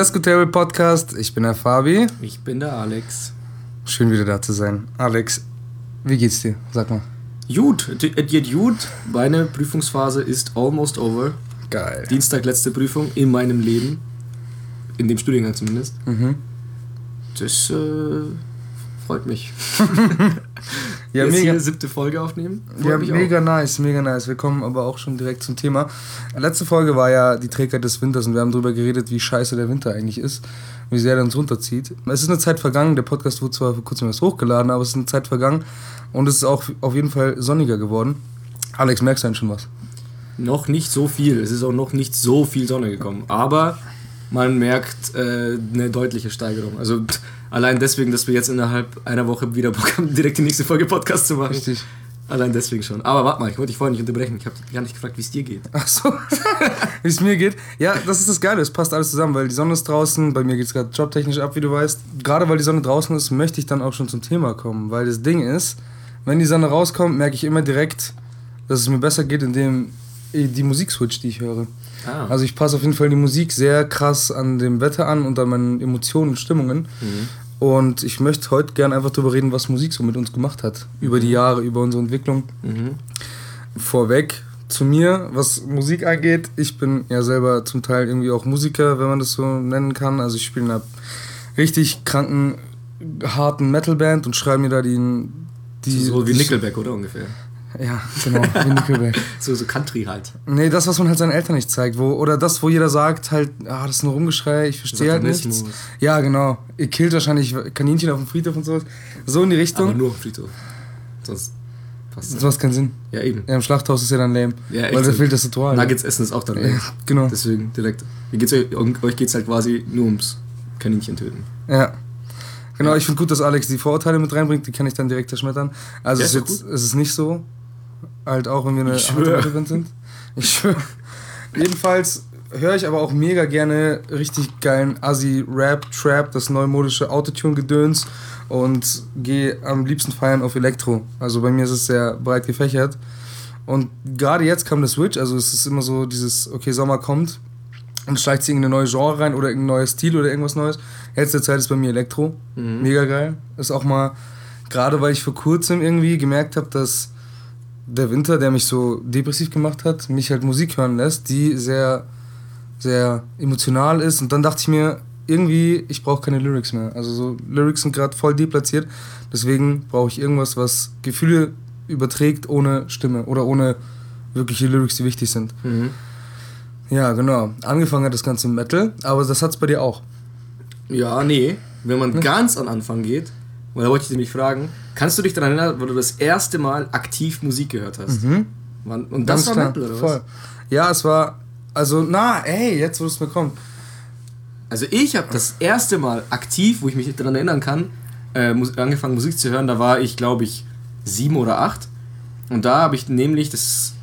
Descotable Podcast. Ich bin der Fabi. Ich bin der Alex. Schön wieder da zu sein. Alex, wie geht's dir? Sag mal. Gut, es geht gut. Meine Prüfungsphase ist almost over. Geil. Dienstag letzte Prüfung in meinem Leben. In dem Studiengang zumindest. Mhm. Das äh, freut mich. Ja, Jetzt mega. hier siebte Folge aufnehmen. Freut Ja, mich auch. mega nice, mega nice. Wir kommen aber auch schon direkt zum Thema. Letzte Folge war ja die Trägheit des Winters und wir haben darüber geredet, wie scheiße der Winter eigentlich ist, wie sehr er uns runterzieht. Es ist eine Zeit vergangen, der Podcast wurde zwar vor kurzem erst hochgeladen, aber es ist eine Zeit vergangen und es ist auch auf jeden Fall sonniger geworden. Alex, merkst du denn schon was? Noch nicht so viel. Es ist auch noch nicht so viel Sonne gekommen. Aber man merkt äh, eine deutliche Steigerung. Also pff, allein deswegen, dass wir jetzt innerhalb einer Woche wieder Bock haben, direkt die nächste Folge Podcast zu machen. Richtig. Allein deswegen schon. Aber warte mal, ich wollte dich vorhin nicht unterbrechen. Ich habe gar nicht gefragt, wie es dir geht. Ach so, wie es mir geht. Ja, das ist das Geile, es passt alles zusammen, weil die Sonne ist draußen, bei mir geht es gerade jobtechnisch ab, wie du weißt. Gerade weil die Sonne draußen ist, möchte ich dann auch schon zum Thema kommen, weil das Ding ist, wenn die Sonne rauskommt, merke ich immer direkt, dass es mir besser geht, indem die Musik switcht, die ich höre. Ah. Also ich passe auf jeden Fall die Musik sehr krass an dem Wetter an und an meinen Emotionen und Stimmungen. Und ich möchte heute gerne einfach darüber reden, was Musik so mit uns gemacht hat. Über die Jahre, über unsere Entwicklung. Mhm. Vorweg zu mir, was Musik angeht. Ich bin ja selber zum Teil irgendwie auch Musiker, wenn man das so nennen kann. Also ich spiele in einer richtig kranken, harten Metalband und schreibe mir da die... die so wie die- Nickelback, oder ungefähr? Ja, genau, Nickelback. So, so Country halt. Nee, das, was man halt seinen Eltern nicht zeigt. Wo, oder das, wo jeder sagt, halt, ah, das ist nur Rumgeschrei, ich verstehe halt nichts. Ja, genau. Ihr killt wahrscheinlich Kaninchen auf dem Friedhof und sowas. So in die Aber Richtung. nur auf dem Friedhof. Sonst passt Das macht keinen Sinn. Ja, eben. Ja, im Schlachthaus ist ja dann lame. Ja, echt weil da so. fehlt das Ritual. Nuggets essen ist auch dann. Ja, genau. Deswegen direkt. Geht's euch? Euch geht's halt quasi nur ums Kaninchen töten. Ja. Genau, ich finde gut, dass Alex die Vorurteile mit reinbringt, die kann ich dann direkt zerschmettern. Also Ja, es, ist doch jetzt, es ist nicht so, halt auch wenn wir eine. Metalband sind. Ich schwöre. Jedenfalls höre ich aber auch mega gerne richtig geilen Assi-Rap, Trap, das neumodische Autotune-Gedöns und gehe am liebsten feiern auf Elektro. Also bei mir ist es sehr breit gefächert. Und gerade jetzt kam der Switch, also es ist immer so dieses, okay, Sommer kommt und schleicht sich irgendeine neue Genre rein oder irgendein neuer Stil oder irgendwas Neues. Jetzt der Zeit ist bei mir Elektro. Mega geil. Ist auch mal, gerade weil ich vor kurzem irgendwie gemerkt habe, dass der Winter, der mich so depressiv gemacht hat, mich halt Musik hören lässt, die sehr, sehr emotional ist. Und dann dachte ich mir, irgendwie, ich brauche keine Lyrics mehr. Also so Lyrics sind gerade voll deplatziert. Deswegen brauche ich irgendwas, was Gefühle überträgt ohne Stimme oder ohne wirkliche Lyrics, die wichtig sind. Ja, genau. Angefangen hat das Ganze mit Metal, aber das hat's bei dir auch. Ja, nee. Wenn man ganz an Anfang geht, und da wollte ich dich nämlich fragen, kannst du dich daran erinnern, wo du das erste Mal aktiv Musik gehört hast? Wann- Und das war Metal, oder was? voll. Ja, es war, also, na, ey, jetzt wo es mir kommt. Also ich habe das erste Mal aktiv, wo ich mich daran erinnern kann, äh, angefangen Musik zu hören, da war ich glaube ich sieben oder acht. Und da habe ich nämlich das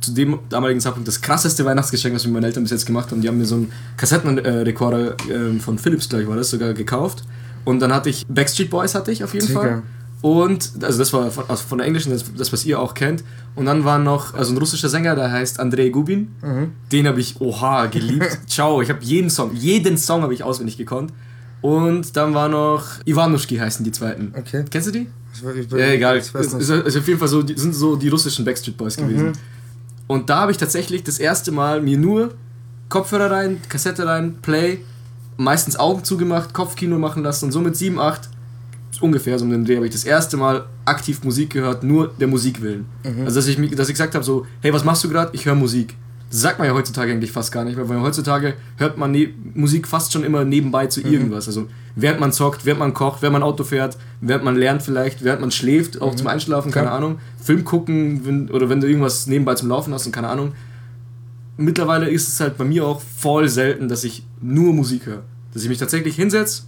zu dem damaligen Zeitpunkt das krasseste Weihnachtsgeschenk, was mir meine Eltern bis jetzt gemacht haben. Die haben mir so einen Kassettenrekorder äh, von Philips, glaube ich, war das sogar gekauft. Und dann hatte ich Backstreet Boys hatte ich auf jeden Digga. Fall. Und, also das war von, also von der englischen, das, das, was ihr auch kennt. Und dann war noch, also ein russischer Sänger, der heißt Andrei Gubin. Den habe ich, oha, geliebt. Ciao, ich habe jeden Song, jeden Song habe ich auswendig gekonnt. Und dann war noch Ivanushki heißen die zweiten. Okay. Kennst du die? Ich, ich, Ja, egal. Ich weiß nicht. ist auf jeden Fall so, die sind so die russischen Backstreet Boys gewesen. Und da habe ich tatsächlich das erste Mal mir nur Kopfhörer rein, Kassette rein, Play, meistens Augen zugemacht, Kopfkino machen lassen und so mit 7, 8, ungefähr so um den Dreh, habe ich das erste Mal aktiv Musik gehört, nur der Musik willen. Also dass ich, dass ich gesagt habe so, hey, was machst du gerade? Ich höre Musik. Das sagt man ja heutzutage eigentlich fast gar nicht mehr, weil heutzutage hört man ne Musik fast schon immer nebenbei zu irgendwas. Also während man zockt, während man kocht, während man Auto fährt, während man lernt vielleicht, während man schläft, auch zum Einschlafen, keine Klar. Ahnung. Film gucken wenn, oder wenn du irgendwas nebenbei zum Laufen hast und keine Ahnung. Mittlerweile ist es halt bei mir auch voll selten, dass ich nur Musik höre. Dass ich mich tatsächlich hinsetze,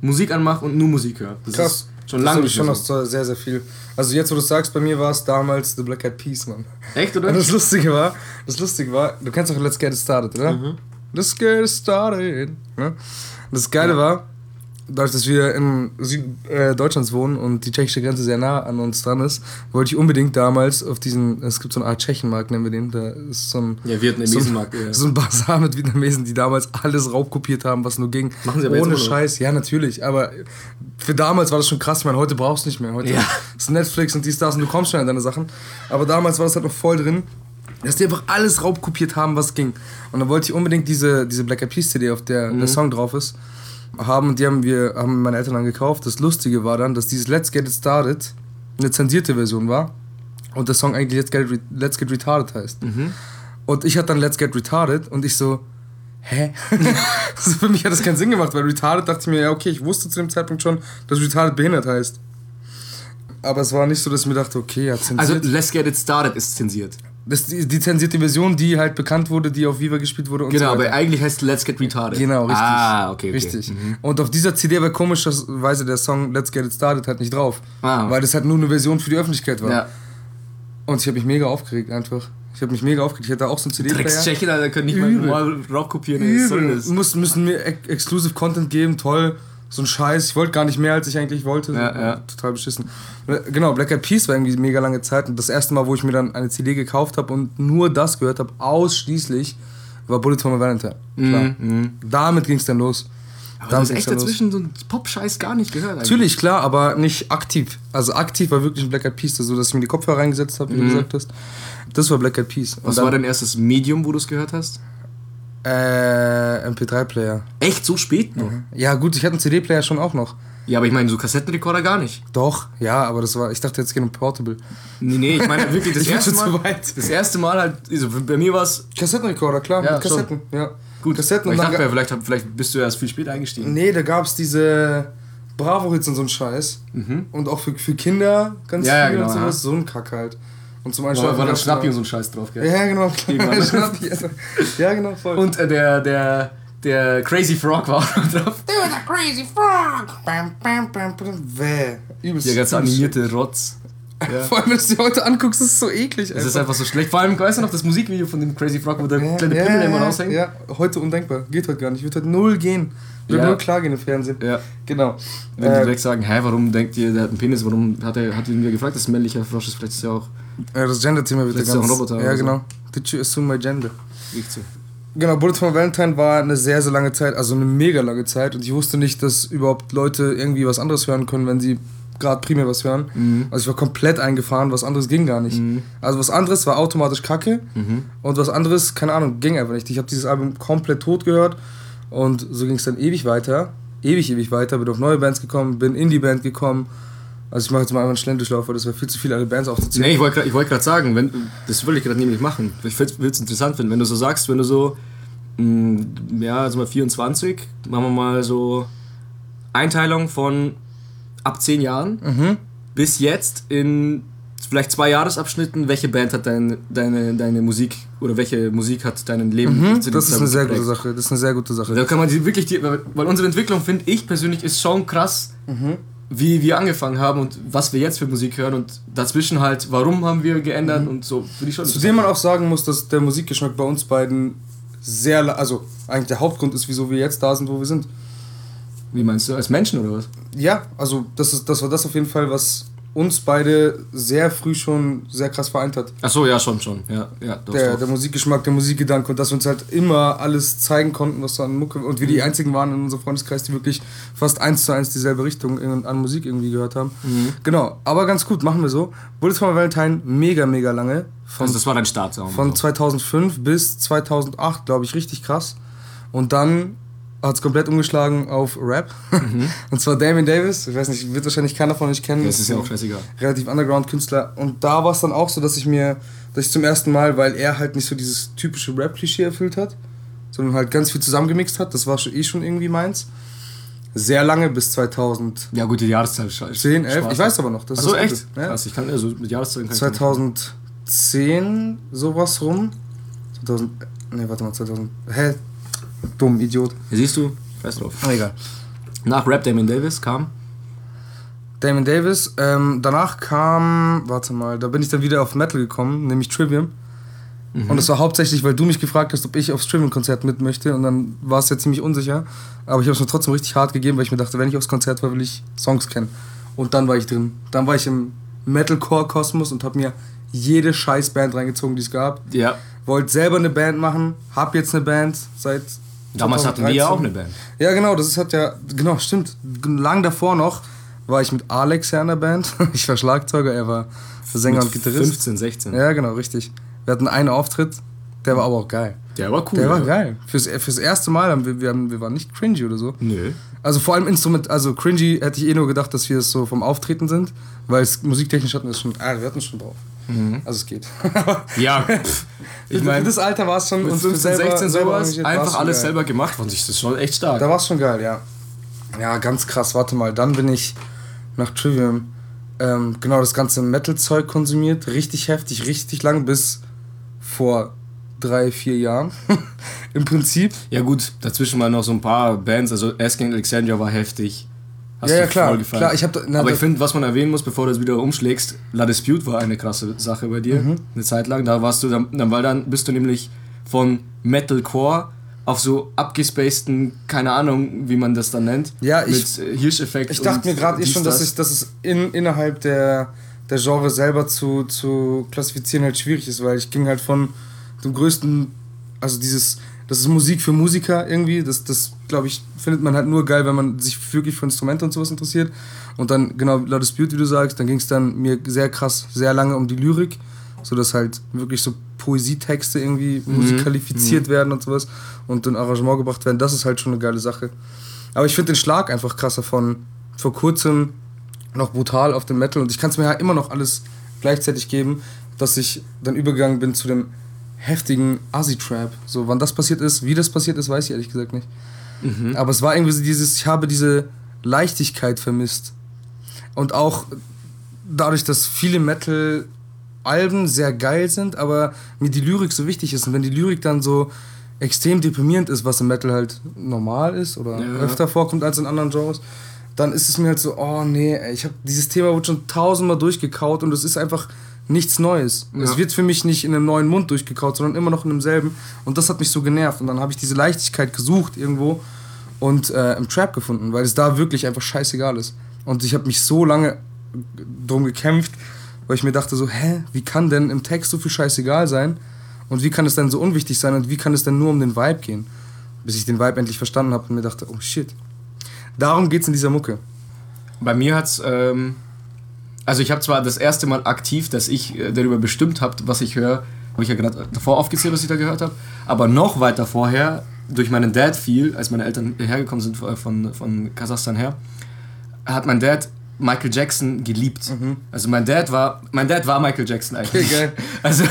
Musik anmache und nur Musik höre. Das Krass. ist schon lange das schon noch sehr, sehr viel. Also jetzt, wo du sagst, bei mir war es damals The Black Eyed Peas, Mann. Echt, oder? Und das Lustige war, das Lustige war, du kennst doch Let's Get It Started, oder? Mhm. Let's Get It Started. Ne? Das Geile war, dadurch, dass wir in Süddeutschlands äh, wohnen und die tschechische Grenze sehr nah an uns dran ist, wollte ich unbedingt damals auf diesen, es gibt so eine Art Tschechenmarkt, nennen wir den, da ist so ein, ja, Vietnamesenmarkt, so, ja. so ein Bazar mit Vietnamesen, die damals alles raubkopiert haben, was nur ging. Machen sie aber Ohne jetzt. Scheiß, ja natürlich, aber für damals war das schon krass, ich meine, heute brauchst du nicht mehr, heute Ja. ist Netflix und dies, das und du kommst schon an deine Sachen, aber damals war das halt noch voll drin dass die einfach alles raubkopiert haben, was ging. Und dann wollte ich unbedingt diese, diese Black Eyed Peas CD, auf der der Song drauf ist, haben. Die haben wir, haben meine Eltern dann gekauft. Das Lustige war dann, dass dieses Let's Get It Started eine zensierte Version war. Und der Song eigentlich Let's Get, Re Let's Get Retarded heißt. Und ich hatte dann Let's Get Retarded und ich so, hä? also für mich hat das keinen Sinn gemacht, weil Retarded dachte ich mir, ja okay, ich wusste zu dem Zeitpunkt schon, dass Retarded behindert heißt. Aber es war nicht so, dass ich mir dachte, okay, ja, zensiert. Also Let's Get It Started ist zensiert. Das die, zensierte Version, die halt bekannt wurde, die auf Viva gespielt wurde und Genau, so aber eigentlich heißt Let's Get Retarded. Genau, richtig. Ah, okay, okay. Richtig. Und auf dieser CD war komischerweise der Song Let's Get It Started halt nicht drauf. Ah. Weil das halt nur eine Version für die Öffentlichkeit war. Ja. Und ich habe mich mega aufgeregt einfach. Ich habe mich mega aufgeregt. Ich hatte auch so einen CD-Player. Drecks-Tschechen, Alter, können nicht mal Übel. normal raubkopieren. Was soll Übel. Muss, müssen mir ex Exclusive Content geben, toll. So ein Scheiß. Ich wollte gar nicht mehr, als ich eigentlich wollte. Ja, ja. Total beschissen. Genau, Black Eyed Peas war irgendwie mega lange Zeit. Und das erste Mal, wo ich mir dann eine CD gekauft habe und nur das gehört habe, ausschließlich, war Bullet for my Valentine. Klar. Damit ging es dann los. Aber du Damit hast ging's echt dann los. dazwischen so einen Pop-Scheiß gar nicht gehört. eigentlich. Natürlich, klar, aber nicht aktiv. Also aktiv war wirklich ein Black Eyed Peas, so dass ich mir die Kopfhörer reingesetzt habe, wie du gesagt hast. Das war Black Eyed Peas. Und Was war dein erstes Medium, wo du es gehört hast? Äh, MP3-Player. Echt so spät noch? Ja, gut, ich hatte einen CD-Player schon auch noch. Ja, aber ich meine, so Kassettenrekorder gar nicht. Doch, ja, aber das war, ich dachte jetzt geht um Portable. Nee, nee, ich meine wirklich das erste schon Mal. zu weit. Das erste Mal halt, also bei mir war es Kassettenrekorder, klar, Ja, mit Kassetten, ja. gut. Kassetten ich dachte, mir, vielleicht, vielleicht bist du erst viel später eingestiegen. Nee, da gab es diese Bravo-Hits und so ein Scheiß. Und auch für, für Kinder ganz Mhm. Ja, ja, viel genau, und sowas. ja. So ein Kack halt. Und zum War, Einschlafen. war dann ganz Schnappi und genau. so ein Scheiß drauf, gell? Ja, genau. Schnappi, also. Ja, genau, voll. Und äh, der, der, der Crazy Frog war auch drauf. Dude, the crazy frog! Bam, bam, bam, bam. Wäh. Übelst. Der ganz übelst animierte Rotz. Ja. Vor allem, wenn du es dir heute anguckst, ist es so eklig. Es ist einfach so schlecht. Vor allem, weißt du noch das Musikvideo von dem Crazy Frog, wo der ja, kleine ja, Pimmel immer ja, raushängt? Ja, heute undenkbar. Geht heute gar nicht. Wird heute null gehen. Wird Ja. null klar gehen im Fernsehen. Ja. Genau. Wenn die Äh, direkt sagen, hä, warum denkt ihr, der hat einen Penis, warum hat er hat ihn mir gefragt, ein männlicher Frosch ist, vielleicht ist er auch ja, das Gender-Thema wird er ganz... ein Roboter ja, oder so. genau. Did you assume my gender? nicht so. Genau, Bullet for my Valentine war eine sehr, sehr lange Zeit, also eine mega lange Zeit. Und ich wusste nicht, dass überhaupt Leute irgendwie was anderes hören können, wenn sie gerade primär was hören. Mhm. Also ich war komplett eingefahren, was anderes ging gar nicht. Also was anderes war automatisch Kacke Mhm. und was anderes, keine Ahnung, ging einfach nicht. Ich habe dieses Album komplett tot gehört und so ging es dann ewig weiter. Ewig, ewig weiter. Bin auf neue Bands gekommen, bin in die Band gekommen. Also ich mache jetzt mal einen Schlendurchlauf, weil das wäre viel zu viel, alle Bands aufzuzählen. Nee, ich wollte gerade wollt sagen, wenn, das will ich gerade nämlich machen. Ich würde es interessant finden, wenn du so sagst, wenn du so, mh, ja, also mal 24, machen wir mal so Einteilung von ab 10 Jahren Mhm. bis jetzt in vielleicht zwei Jahresabschnitten, welche Band hat dein, deine, deine Musik oder welche Musik hat dein Leben Mhm, das ist eine sehr gute? Sache. Das ist eine sehr gute Sache. Da kann man die wirklich, die, weil unsere Entwicklung, finde ich persönlich, ist schon krass, Mhm. Wie wir angefangen haben und was wir jetzt für Musik hören und dazwischen halt, warum haben wir geändert und so, finde ich schon. Zu dem man auch sagen muss, dass der Musikgeschmack bei uns beiden sehr, also eigentlich der Hauptgrund ist, wieso wir jetzt da sind, wo wir sind. Wie meinst du, als Menschen oder was? Ja, also das, ist, das war das auf jeden Fall, was uns beide sehr früh schon sehr krass vereint hat. Ach so, ja, schon, schon. Ja, ja, doch, Der, doch. der Musikgeschmack, der Musikgedanke und dass wir uns halt immer alles zeigen konnten, was so an Mucke und wir die einzigen waren in unserem Freundeskreis, die wirklich fast eins zu eins dieselbe Richtung in- an Musik irgendwie gehört haben. Genau, aber ganz gut, machen wir so. Bullets for my Valentine mega, mega lange. Von Also das war dein Start. Von so. 2005 bis 2008, glaube ich, richtig krass. Und dann hat es komplett umgeschlagen auf Rap. Und zwar Damien Davis. Ich weiß nicht, wird wahrscheinlich keiner von euch kennen. Das ist ja auch scheißegal. Relativ Underground-Künstler. Und da war es dann auch so, dass ich mir, dass ich zum ersten Mal, weil er halt nicht so dieses typische Rap-Klischee erfüllt hat, sondern halt ganz viel zusammengemixt hat, das war schon, eh schon irgendwie meins. Sehr lange, bis 2010, Ja gut, die Jahreszahl scheiße. 11. Ich weiß aber noch. Das Achso, echt? Ja. Krass, ich kann, also mit Jahreszahlen kann ich nicht. 2010 sowas rum. 2000. Ne, warte mal, 2000. Hä? Dumm, Idiot. Siehst du? Weiß drauf. Egal. Nach Rap Damon Davis kam. Damon Davis. Ähm, danach kam. Warte mal, da bin ich dann wieder auf Metal gekommen, nämlich Trivium. Mhm. Und das war hauptsächlich, weil du mich gefragt hast, ob ich aufs Trivium-Konzert mit möchte. Und dann war es ja ziemlich unsicher. Aber ich habe es mir trotzdem richtig hart gegeben, weil ich mir dachte, wenn ich aufs Konzert war, will ich Songs kennen. Und dann war ich drin. Dann war ich im Metalcore-Kosmos und habe mir jede scheiß Band reingezogen, die es gab. Ja. Wollte selber eine Band machen, hab jetzt eine Band seit. Damals hatten wir ja auch eine Band. Ja, genau, das ist hat ja, genau, stimmt. Lang davor noch war ich mit Alex ja in der Band. Ich war Schlagzeuger, er war Sänger Mit und Gitarrist. 15, 16. Ja, genau, richtig. Wir hatten einen Auftritt, der war aber auch geil. Der war cool. Der war ja. geil. Fürs, fürs erste Mal haben wir, wir, haben, wir waren nicht cringy oder so. Nö. Also vor allem Instrument, also cringy hätte ich eh nur gedacht, dass wir es so vom Auftreten sind, weil es musiktechnisch hatten wir es schon, ah, wir hatten es schon drauf. Also es geht. Ja, pff, ich meine, das Alter war es schon mit und für 15, selber- 16 selber sowas, einfach alles geil. selber gemacht von sich. Das ist schon echt stark. Da war es schon geil, ja. Ja, ganz krass. Warte mal, dann bin ich nach Trivium ähm, genau das ganze Metal-Zeug konsumiert. Richtig heftig, richtig lang, bis vor drei, vier Jahren. Im Prinzip. Ja gut, dazwischen mal noch so ein paar Bands, also Asking Alexandria war heftig. Hast Ja, ja, klar, klar, ich hab da- na, Aber ich finde, was man erwähnen muss, bevor du es wieder umschlägst, La Dispute war eine krasse Sache bei dir, Mhm. eine Zeit lang. Da warst du, dann, weil dann bist du nämlich von Metalcore auf so abgespaceden, keine Ahnung, wie man das dann nennt, Ja, ich- mit äh, Hirscheffekt. Ich dachte mir gerade eh schon, dass, das. ich, dass es in, innerhalb der, der Genre selber zu, zu klassifizieren halt schwierig ist, weil ich ging halt von dem größten, also dieses, das ist Musik für Musiker irgendwie, das, das glaube ich, findet man halt nur geil, wenn man sich wirklich für Instrumente und sowas interessiert. Und dann, genau, La Dispute, wie du sagst, dann ging es dann mir sehr krass, sehr lange um die Lyrik, so dass halt wirklich so Poesietexte irgendwie musikalifiziert werden und sowas und in Arrangement gebracht werden. Das ist halt schon eine geile Sache. Aber ich finde den Schlag einfach krasser von vor kurzem noch brutal auf dem Metal und ich kann es mir ja immer noch alles gleichzeitig geben, dass ich dann übergegangen bin zu dem heftigen Assi-Trap. So, wann das passiert ist, wie das passiert ist, weiß ich ehrlich gesagt nicht. Aber es war irgendwie so dieses, ich habe diese Leichtigkeit vermisst. Und auch dadurch, dass viele Metal-Alben sehr geil sind, aber mir die Lyrik so wichtig ist. Und wenn die Lyrik dann so extrem deprimierend ist, was im Metal halt normal ist oder Ja. öfter vorkommt als in anderen Genres, dann ist es mir halt so, oh nee, ich habe dieses Thema wurde schon tausendmal durchgekaut und es ist einfach nichts Neues. Ja. Es wird für mich nicht in einem neuen Mund durchgekaut, sondern immer noch in demselben. Und das hat mich so genervt. Und dann habe ich diese Leichtigkeit gesucht irgendwo und äh, im Trap gefunden, weil es da wirklich einfach scheißegal ist. Und ich habe mich so lange drum gekämpft, weil ich mir dachte so, hä, wie kann denn im Text so viel scheißegal sein? Und wie kann es denn so unwichtig sein? Und wie kann es denn nur um den Vibe gehen? Bis ich den Vibe endlich verstanden habe und mir dachte, oh shit. Darum geht's in dieser Mucke. Bei mir hat's, ähm, also ich habe zwar das erste Mal aktiv, dass ich äh, darüber bestimmt habe, was ich höre, habe ich ja gerade davor aufgezählt, was ich da gehört habe, aber noch weiter vorher, durch meinen Dad viel, als meine Eltern hergekommen sind äh, von, von Kasachstan her, hat mein Dad Michael Jackson geliebt. Also mein Dad war, mein Dad war Michael Jackson eigentlich. Okay, geil. Also,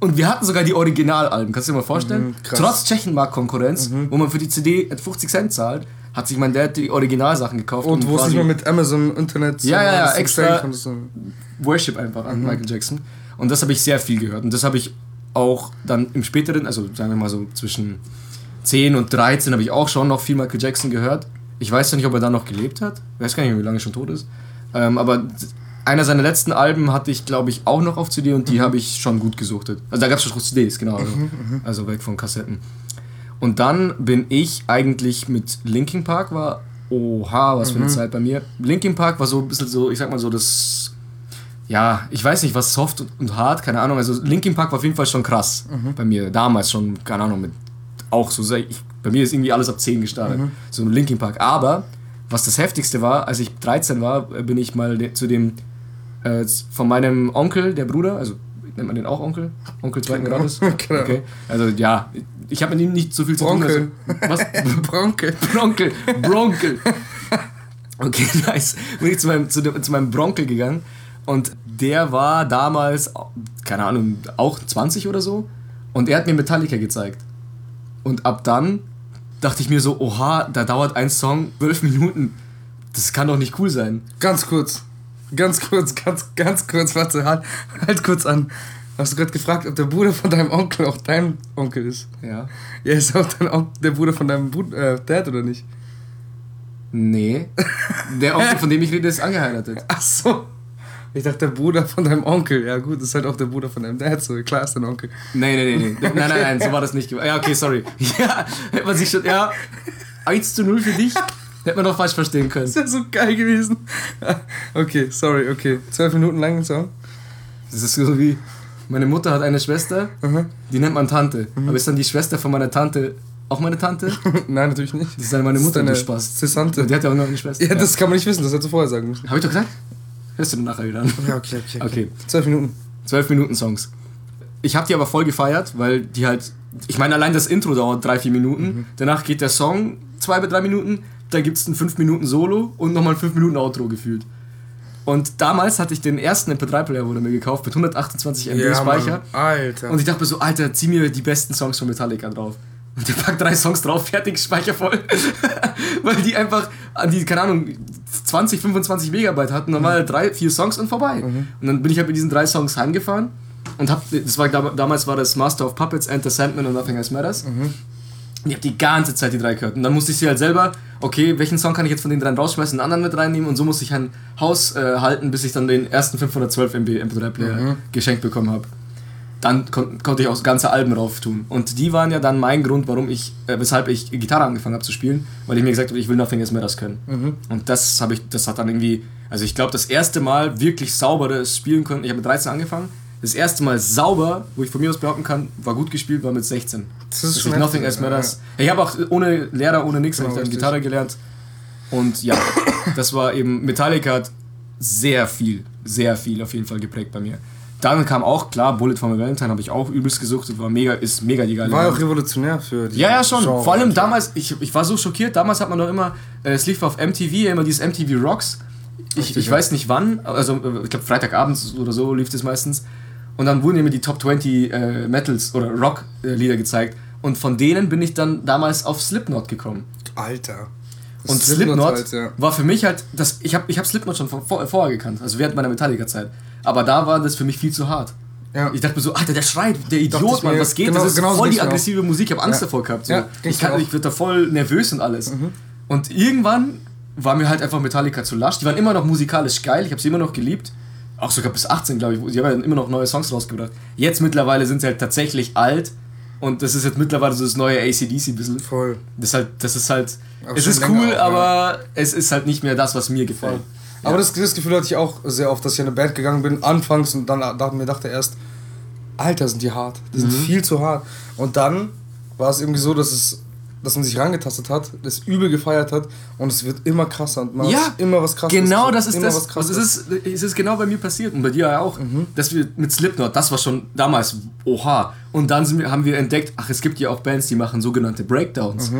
und wir hatten sogar die Originalalben, kannst du dir mal vorstellen? Mhm. Trotz Tschechenmark-Konkurrenz, wo man für die CD 50 Cent zahlt, hat sich mein Dad die Originalsachen gekauft. Und wo es nicht mehr mit Amazon Internet Ja, ja, ja, alles extra- bestellen konntest. Worship einfach an Michael Jackson. Und das habe ich sehr viel gehört. Und das habe ich auch dann im späteren, also sagen wir mal so zwischen 10 und 13 habe ich auch schon noch viel Michael Jackson gehört. Ich weiß ja nicht, ob er da noch gelebt hat. Ich weiß gar nicht, wie lange er schon tot ist. Ähm, aber einer seiner letzten Alben hatte ich, glaube ich, auch noch auf CD und die habe ich schon gut gesuchtet. Also da gab es schon CDs, genau. Also, also weg von Kassetten. Und dann bin ich eigentlich mit Linkin Park war, oha, was für eine Zeit bei mir. Linkin Park war so ein bisschen so, ich sag mal so das, ja, ich weiß nicht, was soft und- hart, keine Ahnung. Also Linkin Park war auf jeden Fall schon krass bei mir. Damals schon, keine Ahnung, mit auch so, sehr- ich, bei mir ist irgendwie alles ab 10 gestartet. So ein Linkin Park. Aber, was das heftigste war, als ich 13 war, bin ich mal zu dem, äh, von meinem Onkel, der Bruder, also nennt man den auch Onkel? Onkel zweiten Genau. Grades? Genau. Okay. Also ja, ich habe mit ihm nicht so viel zu tun. Bronkel. Also, was? Bronke. Bronkel. Bronkel. Okay, nice. Bin ich zu meinem, zu, dem, zu meinem Bronkel gegangen und der war damals, keine Ahnung, auch 20 oder so und er hat mir Metallica gezeigt. Und ab dann dachte ich mir so, oha, da dauert ein Song 12 Minuten. Das kann doch nicht cool sein. Ganz kurz. Ganz kurz, ganz, ganz kurz, warte, halt, halt kurz an. Hast du gerade gefragt, ob der Bruder von deinem Onkel auch dein Onkel ist? Ja. Ja, ist auch dein Onkel, der Bruder von deinem Bud äh, Dad oder nicht? Nee. Der Onkel, von dem ich rede, ist angeheiratet. Ach so. Ich dachte, der Bruder von deinem Onkel. Ja, gut, das ist halt auch der Bruder von deinem Dad. So, klar ist dein Onkel. Nee, nee, nee, nee. Nein, nein, nein, so war das nicht. Ja, okay, sorry. Ja, man sich schon. Ja, 1 zu 0 für dich. Hätte man doch falsch verstehen können. Das wäre so geil gewesen. Okay, sorry, okay. Zwölf Minuten lang Song. Das ist so wie. Meine Mutter hat eine Schwester, Mhm. die nennt man Tante. Aber ist dann die Schwester von meiner Tante auch meine Tante? Nein, natürlich nicht. Das ist dann meine Das ist Mutter, deine Spaß. Cessante. Die hat ja auch noch eine Schwester. Ja, das kann man nicht wissen, das hättest du vorher sagen müssen. Habe ich doch gesagt? Hörst du dann nachher wieder an? Ja, okay, okay. Okay. Zwölf Minuten. 12 Minuten Songs. Ich habe die aber voll gefeiert, weil die halt. Ich meine, allein das Intro dauert 3-4 Minuten. Mhm. Danach geht der Song 2 bis 3 Minuten. Da gibt es ein 5 Minuten Solo und nochmal ein 5 Minuten Outro gefühlt. Und damals hatte ich den ersten MP3-Player, wurde mir gekauft, mit 128 MB Speicher. Mann. Alter. Und ich dachte mir so, Alter, zieh mir die besten Songs von Metallica drauf. Und der packt drei Songs drauf, fertig, Speicher voll. Weil die einfach an die, keine Ahnung, 20, 25 Megabyte hatten. Dann waren halt drei, vier Songs und vorbei. Und dann bin ich halt mit diesen drei Songs heimgefahren. Und hab, das war, dam- damals war das Master of Puppets, Enter Sandman und Nothing Else Matters. Und ich habe die ganze Zeit die drei gehört. Und dann musste ich sie halt selber, okay, welchen Song kann ich jetzt von den dreien rausschmeißen, einen anderen mit reinnehmen. Und so musste ich ein Haus äh, halten, bis ich dann den ersten 512 MB MP3-Player geschenkt bekommen habe dann kon konnte ich auch ganze Alben rauf tun. Und die waren ja dann mein Grund, warum ich, äh, weshalb ich Gitarre angefangen habe zu spielen, weil ich mir gesagt habe, ich will Nothing Else Matters können. Mhm. Und das habe ich, das hat dann irgendwie, also ich glaube, das erste Mal wirklich sauberes Spielen können. Ich habe mit 13 angefangen. Das erste Mal sauber, wo ich von mir aus behaupten kann, war gut gespielt, war mit 16. Das ist Dass schon ich Nothing Else Matters. Ich habe auch ohne Lehrer, ohne nichts, Genau, habe ich dann richtig. Gitarre gelernt. Und ja, das war eben, Metallica hat sehr viel, sehr viel auf jeden Fall geprägt bei mir. Dann kam auch, klar, Bullet for my Valentine habe ich auch übelst gesucht, war mega, ist mega die geile War ja auch revolutionär für die Ja, ja, schon. Genre. Vor allem damals, ich, ich war so schockiert, damals hat man doch immer, äh, es lief auf MTV, immer dieses MTV Rocks. Ich, Richtig, ich ja. weiß nicht wann, also äh, ich glaube Freitagabends oder so lief das meistens. Und dann wurden immer die Top 20 äh, Metals oder Rock-Lieder gezeigt. Und von denen bin ich dann damals auf Slipknot gekommen. Alter. Und Slipknot Slipknot halt, ja. war für mich halt, das, ich habe ich hab Slipknot schon von, vor, vorher gekannt, also während meiner Metallica-Zeit. Aber da war das für mich viel zu hart. Ja. Ich dachte mir so, Alter, der schreit, der Idiot, ich Mann, mir, was geht? genau- das ist genauso voll die mir auch. aggressive Musik, ich habe Angst Ja. davor gehabt. So. Ich kann, mir ich wird da voll nervös und alles. Und irgendwann war mir halt einfach Metallica zu lasch. Die waren immer noch musikalisch geil, ich habe sie immer noch geliebt. Auch sogar bis 18, glaube ich. Sie haben ja immer noch neue Songs rausgebracht. Jetzt mittlerweile sind sie halt tatsächlich alt. Und das ist jetzt mittlerweile so das neue ACDC ein bisschen. Voll. Das ist halt, das ist halt, Auch es ist cool, auch, ja. aber es ist halt nicht mehr das, was mir gefällt. Aber das, das Gefühl hatte ich auch sehr oft, dass ich in eine Band gegangen bin, anfangs und dann dachte, mir dachte erst, Alter, sind die hart. Die sind Mhm. viel zu hart. Und dann war es irgendwie so, dass es dass man sich rangetastet hat, das übel gefeiert hat und es wird immer krasser und man Ja, immer was krasses. Genau, das ist das. Was es, ist, es ist genau bei mir passiert und bei dir ja auch, dass wir mit Slipknot, das war schon damals, oha. Und dann wir, haben wir entdeckt, ach, es gibt ja auch Bands, die machen sogenannte Breakdowns.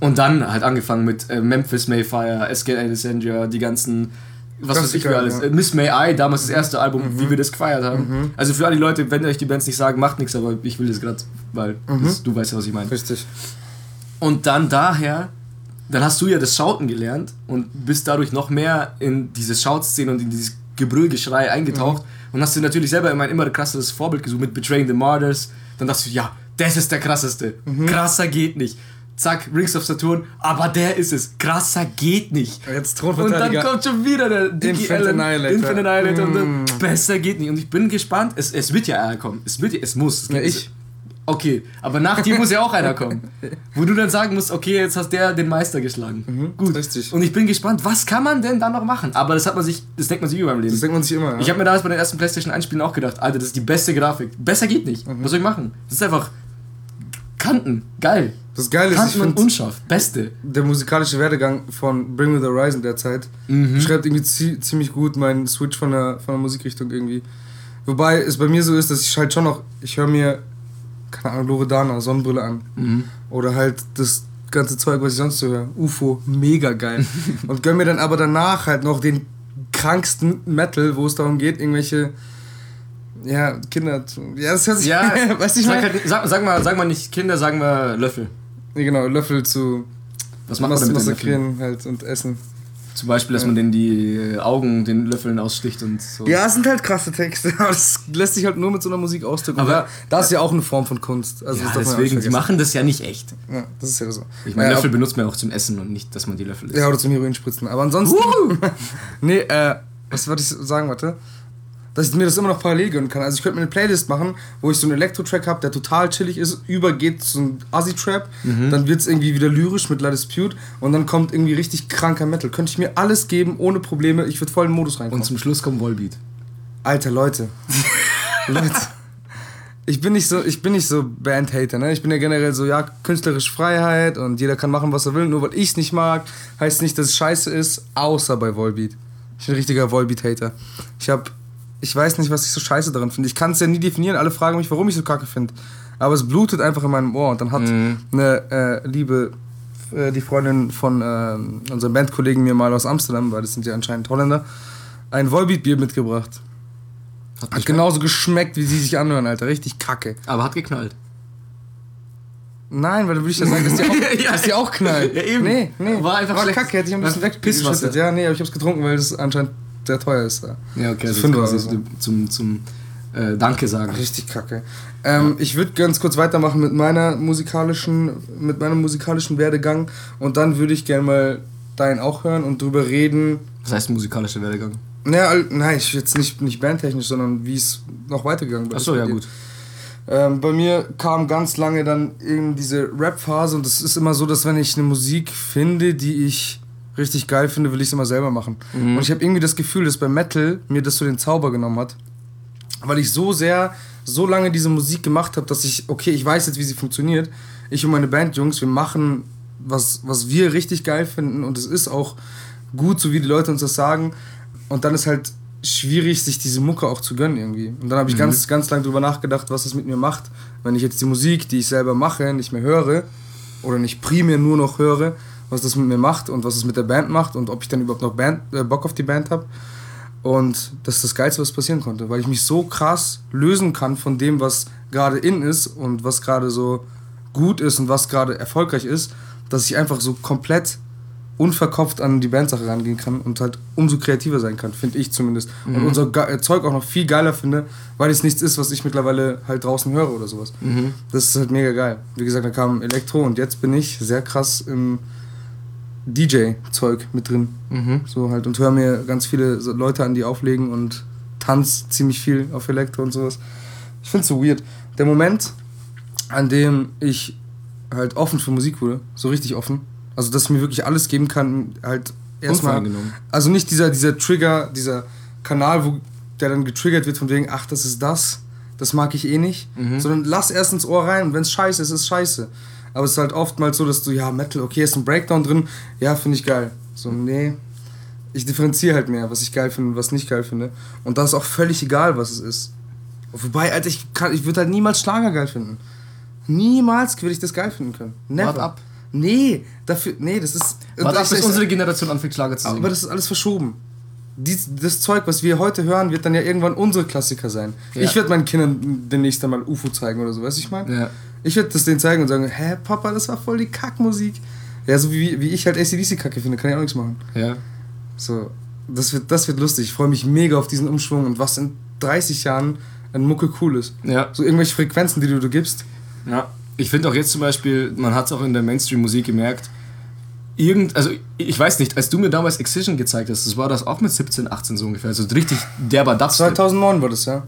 Und dann halt angefangen mit äh, Memphis Mayfire, Escape Alexandria, die ganzen, was weiß ich wie alles. ja. Äh, Miss May I, damals das erste Album, wie wir das gefeiert haben. Also für alle Leute, wenn euch die Bands nicht sagen, macht nichts, aber ich will das gerade, weil das, du weißt ja, was ich meine. Richtig. Und dann daher, dann hast du ja das Schauten gelernt und bist dadurch noch mehr in diese Schautszene und in dieses Gebrüllgeschrei eingetaucht und hast dir natürlich selber immer ein immer krasseres Vorbild gesucht mit Betraying the Martyrs. Dann dachtest du, ja, das ist der krasseste. Krasser geht nicht. Zack, Rings of Saturn, aber der ist es. Krasser geht nicht. Jetzt Und dann kommt schon wieder der Infinite Allen, Annihilator. Infinite Annihilator und Mm. dann, besser geht nicht. Und ich bin gespannt, es, es wird ja einer kommen. Es, wird, es muss. Es Ja, ich. Okay, aber nach dir muss ja auch einer kommen. Wo du dann sagen musst, okay, jetzt hast der den Meister geschlagen. Gut. richtig. Und ich bin gespannt, was kann man denn dann noch machen? Aber das hat man sich, das denkt man sich über beim Leben. Das denkt man sich immer. Ja? Ich habe mir damals bei den ersten PlayStation 1 Spielen auch gedacht, Alter, das ist die beste Grafik. Besser geht nicht. Mhm. Was soll ich machen? Das ist einfach Kanten, geil. das Geile ist, ich Kanten und finde, unscharf, beste. der musikalische Werdegang von Bring Me the Horizon derzeit Mhm. beschreibt irgendwie zie ziemlich gut meinen Switch von der, von der Musikrichtung irgendwie. Wobei es bei mir so ist, dass ich halt schon noch, ich höre mir, keine Ahnung, Loredana, Sonnenbrille an. Mhm. Oder halt das ganze Zeug, was ich sonst so höre. UFO, mega geil. Und gönn mir dann aber danach halt noch den kranksten Metal, wo es darum geht, irgendwelche, ja, Kinder zu. Ja, das hört sich. Ja, weißt du, ich sag, meine? halt, sag, sag, mal, sag mal nicht Kinder, sagen wir Löffel. Nee, genau, Löffel zu Was macht man denn massakrieren halt und essen. Zum Beispiel, dass man denen die äh, Augen den Löffeln aussticht und so. Ja, es sind halt krasse Texte, aber das lässt sich halt nur mit so einer Musik ausdrücken. Aber- Aber das ist ja auch eine Form von Kunst. Also Ja, ja deswegen, vergessen. machen das ja nicht echt. Ja, das ist ja so. Ich meine, ja, Löffel benutzt man ja auch zum Essen und nicht, dass man die Löffel isst. Ja, oder zum Heroin spritzen. Aber ansonsten. nee, äh, was wollte ich sagen, warte? Dass ich mir das immer noch parallel gönnen kann. Also ich könnte mir eine Playlist machen, wo ich so einen Elektro-Track habe, der total chillig ist, übergeht zu einem Assi-Trap, Mhm. dann wird es irgendwie wieder lyrisch mit La Dispute und dann kommt irgendwie richtig kranker Metal. Könnte ich mir alles geben, ohne Probleme, ich würde voll in den Modus reinkommen. Und zum Schluss kommt Volbeat. Alter, Leute. Leute. Ich bin nicht so, ich bin nicht so Bandhater, ne? Ich bin ja generell so, ja, künstlerische Freiheit und jeder kann machen, was er will. Nur weil ich es nicht mag, heißt nicht, dass es scheiße ist, außer bei Volbeat. Ich bin ein richtiger Volbeat-Hater. Ich hab, ich weiß nicht, was ich so scheiße daran finde. Ich kann es ja nie definieren. Alle fragen mich, warum ich so kacke finde. Aber es blutet einfach in meinem Ohr. Und dann hat eine äh, liebe, äh, die Freundin von äh, unserem Bandkollegen mir mal aus Amsterdam, weil das sind ja anscheinend Holländer, ein Volbeat-Bier mitgebracht. Hat Hat genauso geschmeckt, wie sie sich anhören, Alter. Richtig kacke. Aber hat geknallt. Nein, weil dann würde ich ja sagen, dass die auch, Ja. dass die auch knallt. Ja, eben. Nee, nee. War einfach schlecht. kacke, hätte ich ein bisschen War. Pisswasser. Ja, nee, aber ich hab's getrunken, weil es anscheinend sehr teuer ist. Da. Ja, okay, Das also wir quasi also. zum, zum äh, Danke sagen. Richtig kacke. Ähm, ich würde ganz kurz weitermachen mit meiner musikalischen, mit meinem musikalischen Werdegang und dann würde ich gerne mal deinen auch hören und drüber reden. Was heißt musikalischer Werdegang? Naja, nein, ich jetzt nicht, nicht bandtechnisch, sondern wie es noch weitergegangen ist. Achso, ja gut. Ähm, bei mir kam ganz lange dann eben diese Rap-Phase und es ist immer so, dass wenn ich eine Musik finde, die ich richtig geil finde, will ich es immer selber machen. Und ich habe irgendwie das Gefühl, dass bei Metal mir das so den Zauber genommen hat. Weil ich so sehr, so lange diese Musik gemacht habe, dass ich, okay, ich weiß jetzt, wie sie funktioniert. Ich und meine Bandjungs, wir machen, was, was wir richtig geil finden und es ist auch gut, so wie die Leute uns das sagen. Und dann ist halt schwierig, sich diese Mucke auch zu gönnen irgendwie. Und dann habe ich ganz, ganz lange drüber nachgedacht, was das mit mir macht, wenn ich jetzt die Musik, die ich selber mache, nicht mehr höre oder nicht primär nur noch höre, was das mit mir macht und was es mit der Band macht und ob ich dann überhaupt noch Band, äh, Bock auf die Band habe. Und das ist das Geilste, was passieren konnte, weil ich mich so krass lösen kann von dem, was gerade in ist und was gerade so gut ist und was gerade erfolgreich ist, dass ich einfach so komplett unverkopft an die Bandsache rangehen kann und halt umso kreativer sein kann, finde ich zumindest. Und unser Ge äh, Zeug auch noch viel geiler finde, weil es nichts ist, was ich mittlerweile halt draußen höre oder sowas. Das ist halt mega geil. Wie gesagt, da kam Elektro und jetzt bin ich sehr krass im DJ-Zeug mit drin. So halt und höre mir ganz viele Leute an, die auflegen und tanz ziemlich viel auf Elektro und sowas. Ich finde es so weird. Der Moment, an dem ich halt offen für Musik wurde, so richtig offen, also dass ich mir wirklich alles geben kann, halt erstmal. Also nicht dieser, dieser Trigger, dieser Kanal, wo der dann getriggert wird von wegen, ach, das ist das, das mag ich eh nicht, sondern lass erst ins Ohr rein und wenn es scheiße ist, ist scheiße. Aber es ist halt oftmals so, dass du, ja, Metal, okay, ist ein Breakdown drin, ja, finde ich geil. So, nee, ich differenziere halt mehr, was ich geil finde und was nicht geil finde. Und da ist auch völlig egal, was es ist. Wobei, Alter, ich, kann- ich würde halt niemals Schlager geil finden. Niemals würde ich das geil finden können. Never. Wart ab. Nee, dafür, nee, das ist. Warte ab, das bis ist- unsere Generation anfängt Schlager zu singen. aber das ist alles verschoben. Dies, das Zeug, was wir heute hören, wird dann ja irgendwann unsere Klassiker sein. Ja. Ich werde meinen Kindern demnächst einmal UFO zeigen oder so, weißt du, ich meine? Ja. Ich werde das denen zeigen und sagen, hä, Papa, das war voll die Kackmusik. Ja, so wie, wie ich halt ACDC kacke finde, kann ich auch nichts machen. ja. So, das wird, das wird lustig. Ich freue mich mega auf diesen Umschwung und was in 30 Jahren an Mucke cool ist. Ja. So irgendwelche Frequenzen, die du, du gibst. Ja. Ich finde auch jetzt zum Beispiel, man hat es auch in der Mainstream-Musik gemerkt, irgend, also ich weiß nicht, als du mir damals Excision gezeigt hast, das war das auch mit 17, 18 so ungefähr, also richtig derber Dubstep. 2009 war das, ja.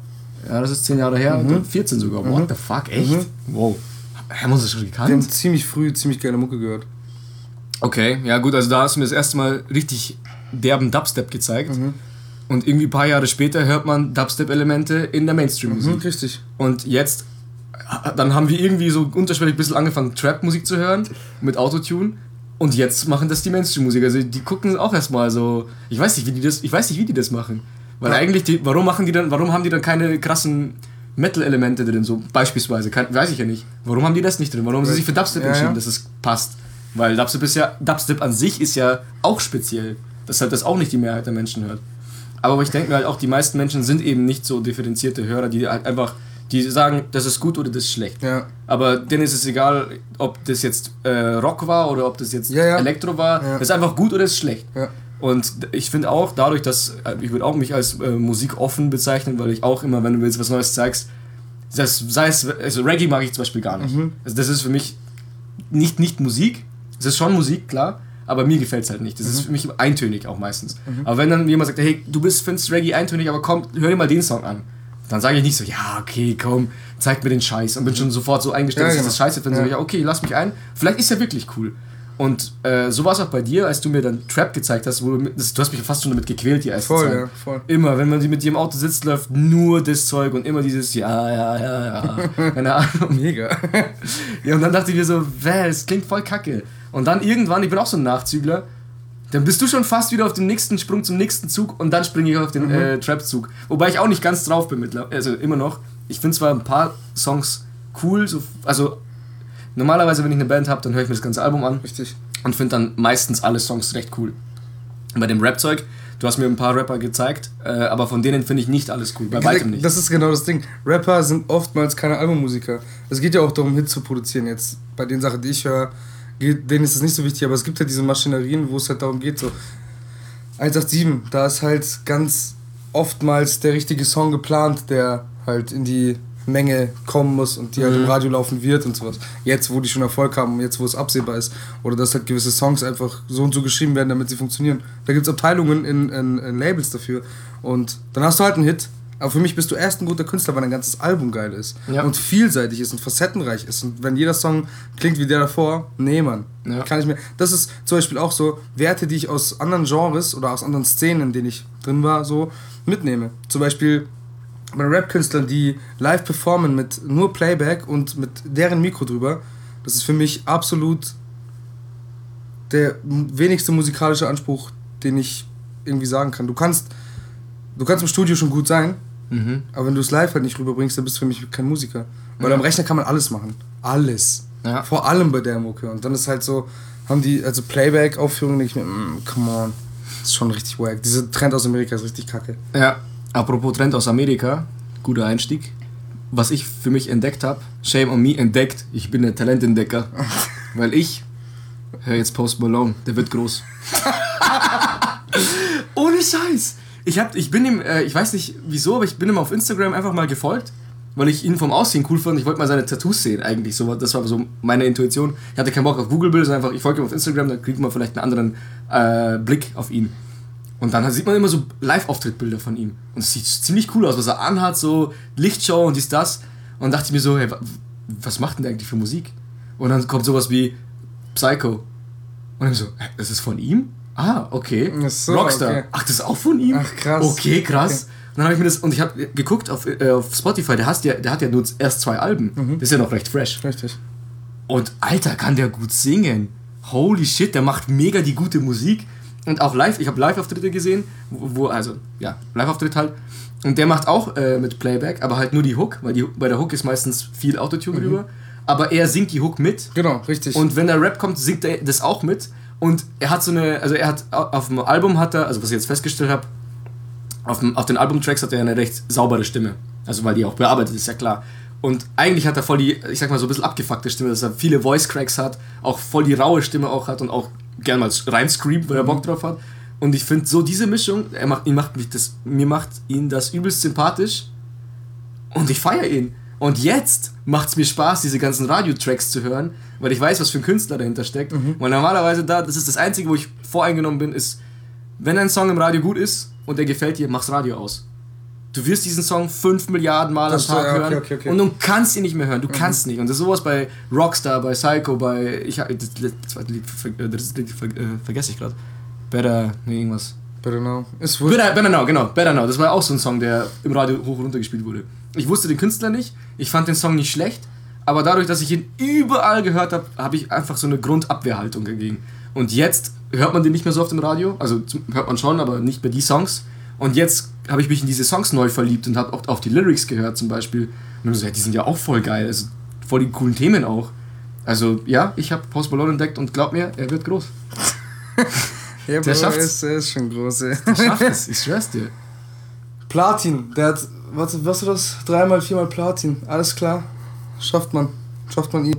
Ja, das ist 10 Jahre her, und 14 sogar. What the fuck, echt? Wow. Haben wir uns das schon Wir haben gekannt? ziemlich früh ziemlich geile Mucke gehört. Okay, ja gut, also da hast du mir das erste Mal richtig derben Dubstep gezeigt. Und irgendwie ein paar Jahre später hört man Dubstep-Elemente in der Mainstream-Musik. Mhm, richtig. Und jetzt, dann haben wir irgendwie so unterschwellig ein bisschen angefangen, Trap-Musik zu hören mit Autotune. Und jetzt machen das die Mainstream-Musik. Also die gucken auch erstmal so. Ich weiß nicht, wie die das, ich weiß nicht, wie die das machen. Weil Ja. eigentlich, die, warum machen die dann, warum haben die dann keine krassen Metal-Elemente drin, so beispielsweise? Kein, weiß ich ja nicht. Warum haben die das nicht drin? Warum haben sie sich für Dubstep Ja, entschieden, dass es passt? Weil Dubstep ist ja, Dubstep an sich ist ja auch speziell. Das halt das auch nicht die Mehrheit der Menschen hört. Aber ich denke mir halt auch, die meisten Menschen sind eben nicht so differenzierte Hörer, die halt einfach, die sagen, das ist gut oder das ist schlecht. Ja. Aber denen ist es egal, ob das jetzt äh, Rock war oder ob das jetzt Ja, ja. Elektro war. Das ist einfach gut oder ist schlecht. Und ich finde auch dadurch, dass äh, ich würde auch mich als äh, musikoffen bezeichnen, weil ich auch immer, wenn du mir jetzt was Neues zeigst, das, sei es, also Reggae mag ich zum Beispiel gar nicht. Mhm. Also das ist für mich nicht, nicht Musik. Es ist schon Musik, klar, aber mir gefällt es halt nicht. Das ist für mich eintönig auch meistens. Aber wenn dann jemand sagt, hey, du bist, findest Reggae eintönig, aber komm, hör dir mal den Song an. Dann sage ich nicht so, ja, okay, komm, zeig mir den Scheiß. Und bin schon sofort so eingestellt, Ja, dass ich genau. das scheiße finde. Ja. So, ja, okay, lass mich ein. Vielleicht ist er wirklich cool. Und äh, so war es auch bei dir, als du mir dann Trap gezeigt hast, wo du, mit, das, du hast mich fast schon damit gequält, die erste Voll, Zeit. ja, voll. Immer, wenn man mit dir im Auto sitzt, läuft nur das Zeug und immer dieses Ja, ja, ja, ja. Keine Ahnung. Mega. Ja, und dann dachte ich mir so, wäh, das klingt voll kacke. Und dann irgendwann, ich bin auch so ein Nachzügler, dann bist du schon fast wieder auf dem nächsten Sprung zum nächsten Zug und dann springe ich auf den äh, Trap-Zug. Wobei ich auch nicht ganz drauf bin, mittlerweile, also immer noch. Ich finde zwar ein paar Songs cool, so, also normalerweise, wenn ich eine Band habe, dann höre ich mir das ganze Album an Richtig. und finde dann meistens alle Songs recht cool. Bei dem Rap-Zeug, du hast mir ein paar Rapper gezeigt, äh, aber von denen finde ich nicht alles cool, bei weitem nicht. Das ist genau das Ding. Rapper sind oftmals keine Albummusiker. Es geht ja auch darum, Hits zu produzieren. Jetzt bei den Sachen, die ich höre, denen ist es nicht so wichtig, aber es gibt ja diese Maschinerien, wo es halt darum geht, so 187, da ist halt ganz oftmals der richtige Song geplant, der halt in die Menge kommen muss und die halt im Radio laufen wird und sowas. Jetzt, wo die schon Erfolg haben, jetzt, wo es absehbar ist. Oder dass halt gewisse Songs einfach so und so geschrieben werden, damit sie funktionieren. Da gibt es Abteilungen in, in, in Labels dafür. Und dann hast du halt einen Hit. Aber für mich bist du erst ein guter Künstler, wenn ein ganzes Album geil ist. Ja. Und vielseitig ist und facettenreich ist. Und wenn jeder Song klingt wie der davor, nee, Mann. Ja. Kann ich mir. Das ist zum Beispiel auch so Werte, die ich aus anderen Genres oder aus anderen Szenen, in denen ich drin war, so mitnehme. Zum Beispiel bei Rap-Künstlern, die live performen mit nur Playback und mit deren Mikro drüber. Das ist für mich absolut der wenigste musikalische Anspruch, den ich irgendwie sagen kann. Du kannst, du kannst im Studio schon gut sein, Mhm. aber wenn du es live halt nicht rüberbringst, dann bist du für mich kein Musiker. Weil am Rechner kann man alles machen. Alles. Ja. Vor allem bei der Mucke. Und dann ist halt so, haben die, also Playback-Aufführungen, denke ich mir, mm, come on. Das ist schon richtig wack. Dieser Trend aus Amerika ist richtig kacke. Ja, apropos Trend aus Amerika, guter Einstieg. Was ich für mich entdeckt habe, Shame on Me entdeckt, ich bin der Talententdecker. weil ich höre jetzt Post Malone, der wird groß. Ohne Scheiß! Ich, hab, ich bin ihm, äh, ich weiß nicht wieso, aber ich bin ihm auf Instagram einfach mal gefolgt, weil ich ihn vom Aussehen cool fand. Ich wollte mal seine Tattoos sehen, eigentlich. So, das war so meine Intuition. Ich hatte keinen Bock auf Google-Bilder, sondern einfach, ich folge ihm auf Instagram, dann kriegt man vielleicht einen anderen äh, Blick auf ihn. Und dann sieht man immer so Live-Auftrittbilder von ihm. Und es sieht ziemlich cool aus, was er anhat, so Lichtshow und dies, das. Und dachte ich mir so, hey, wa- was macht denn der eigentlich für Musik? Und dann kommt sowas wie Psycho. Und dann so, das ist von ihm? Ah, okay. So, Rockstar. okay. Ach, das ist auch von ihm? Ach, krass. Okay, krass. Okay. Und dann habe ich mir das, und ich habe geguckt auf, äh, auf Spotify, der, hast ja, der hat ja nur erst zwei Alben. Mhm. Das ist ja noch recht fresh. Richtig. Und Alter, kann der gut singen. Holy shit, der macht mega die gute Musik. Und auch live, ich habe Live-Auftritte gesehen, wo, wo- also, ja, Live-Auftritt halt. Und der macht auch äh, mit Playback, aber halt nur die Hook, weil die, bei der Hook ist meistens viel Autotune Mhm. drüber. Aber er singt die Hook mit. Genau, richtig. Und wenn der Rap kommt, singt er das auch mit. Und er hat so eine, also er hat auf dem Album hat er, also was ich jetzt festgestellt habe, auf, dem, auf den Albumtracks hat er eine recht saubere Stimme. Also weil die auch bearbeitet ist, ja klar. Und eigentlich hat er voll die, ich sag mal so ein bisschen abgefuckte Stimme, dass er viele Voice Cracks hat, auch voll die raue Stimme auch hat und auch gern mal rein screamt, weil er Bock drauf hat. Und ich finde so diese Mischung, er macht, ihn macht mich das, mir macht ihn das übelst sympathisch und ich feiere ihn. Und jetzt macht es mir Spaß, diese ganzen Radiotracks zu hören, weil ich weiß, was für ein Künstler dahinter steckt. Weil normalerweise da, das ist das Einzige, wo ich voreingenommen bin, ist, wenn ein Song im Radio gut ist und der gefällt dir, mach's Radio aus. Du wirst diesen Song 5 Milliarden Mal Das am Tag ist- ja, okay, hören okay, okay. und du kannst ihn nicht mehr hören. Du kannst nicht. Und das ist sowas bei Rockstar, bei Psycho, bei. Ich, hab- das, zweite Lied, ver- äh, das Lied ver, äh, vergesse ich gerade. Better, nee, irgendwas. Better now. Ist. Better, Better Now, genau. Better Now. Das war auch so ein Song, der im Radio hoch und runter gespielt wurde. Ich wusste den Künstler nicht. Ich fand den Song nicht schlecht. Aber dadurch, dass ich ihn überall gehört habe, habe ich einfach so eine Grundabwehrhaltung dagegen. Und jetzt hört man den nicht mehr so oft im Radio. Also hört man schon, aber nicht mehr die Songs. Und jetzt habe ich mich in diese Songs neu verliebt und habe auch auf die Lyrics gehört zum Beispiel. Und dann so, ja, die sind ja auch voll geil. Also voll die coolen Themen auch. Also ja, ich habe Post Malone entdeckt und glaub mir, er wird groß. Ja, Der Bro, schafft's. er ist, ist schon groß, ey. Er schafft es, ich schwör's dir. Platin, der hat, was, was war das? Dreimal, viermal Platin. Alles klar. Schafft man. Schafft man ihn.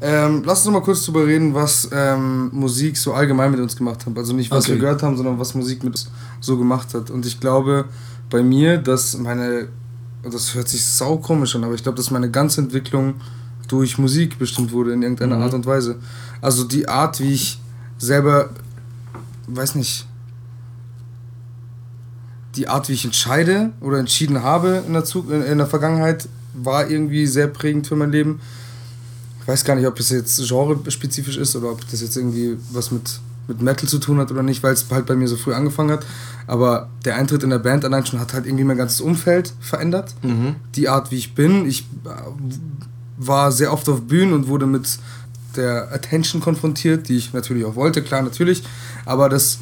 Ähm, lass uns noch mal kurz drüber reden, was ähm, Musik so allgemein mit uns gemacht hat. Also nicht, was Okay. wir gehört haben, sondern was Musik mit uns so gemacht hat. Und ich glaube bei mir, dass meine, das hört sich sau komisch an, aber ich glaube, dass meine ganze Entwicklung durch Musik bestimmt wurde in irgendeiner Mhm. Art und Weise. Also die Art, wie ich selber weiß nicht, die Art, wie ich entscheide oder entschieden habe in der, Zug in der Vergangenheit, war irgendwie sehr prägend für mein Leben. Ich weiß gar nicht, ob das jetzt genre-spezifisch ist oder ob das jetzt irgendwie was mit, mit Metal zu tun hat oder nicht, weil es halt bei mir so früh angefangen hat. Aber der Eintritt in der Band allein schon hat halt irgendwie mein ganzes Umfeld verändert. Mhm. Die Art, wie ich bin. Ich äh, war sehr oft auf Bühnen und wurde mit der Attention konfrontiert, die ich natürlich auch wollte, klar, natürlich. Aber das,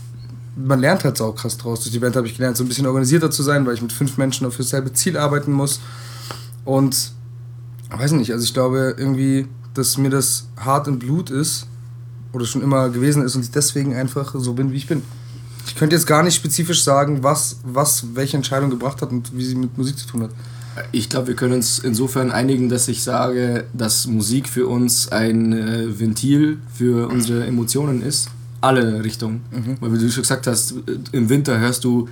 man lernt halt auch krass draus. Durch die Band habe ich gelernt, so ein bisschen organisierter zu sein, weil ich mit fünf Menschen auf dasselbe Ziel arbeiten muss. Und weiß nicht, also ich glaube irgendwie, dass mir das hart im Blut ist oder schon immer gewesen ist und ich deswegen einfach so bin, wie ich bin. Ich könnte jetzt gar nicht spezifisch sagen, was, was welche Entscheidung gebracht hat und wie sie mit Musik zu tun hat. Ich glaube, wir können uns insofern einigen, dass ich sage, dass Musik für uns ein äh, Ventil für unsere Emotionen ist. Alle Richtungen. Mhm. Weil, wie du schon gesagt hast, äh, im Winter hörst du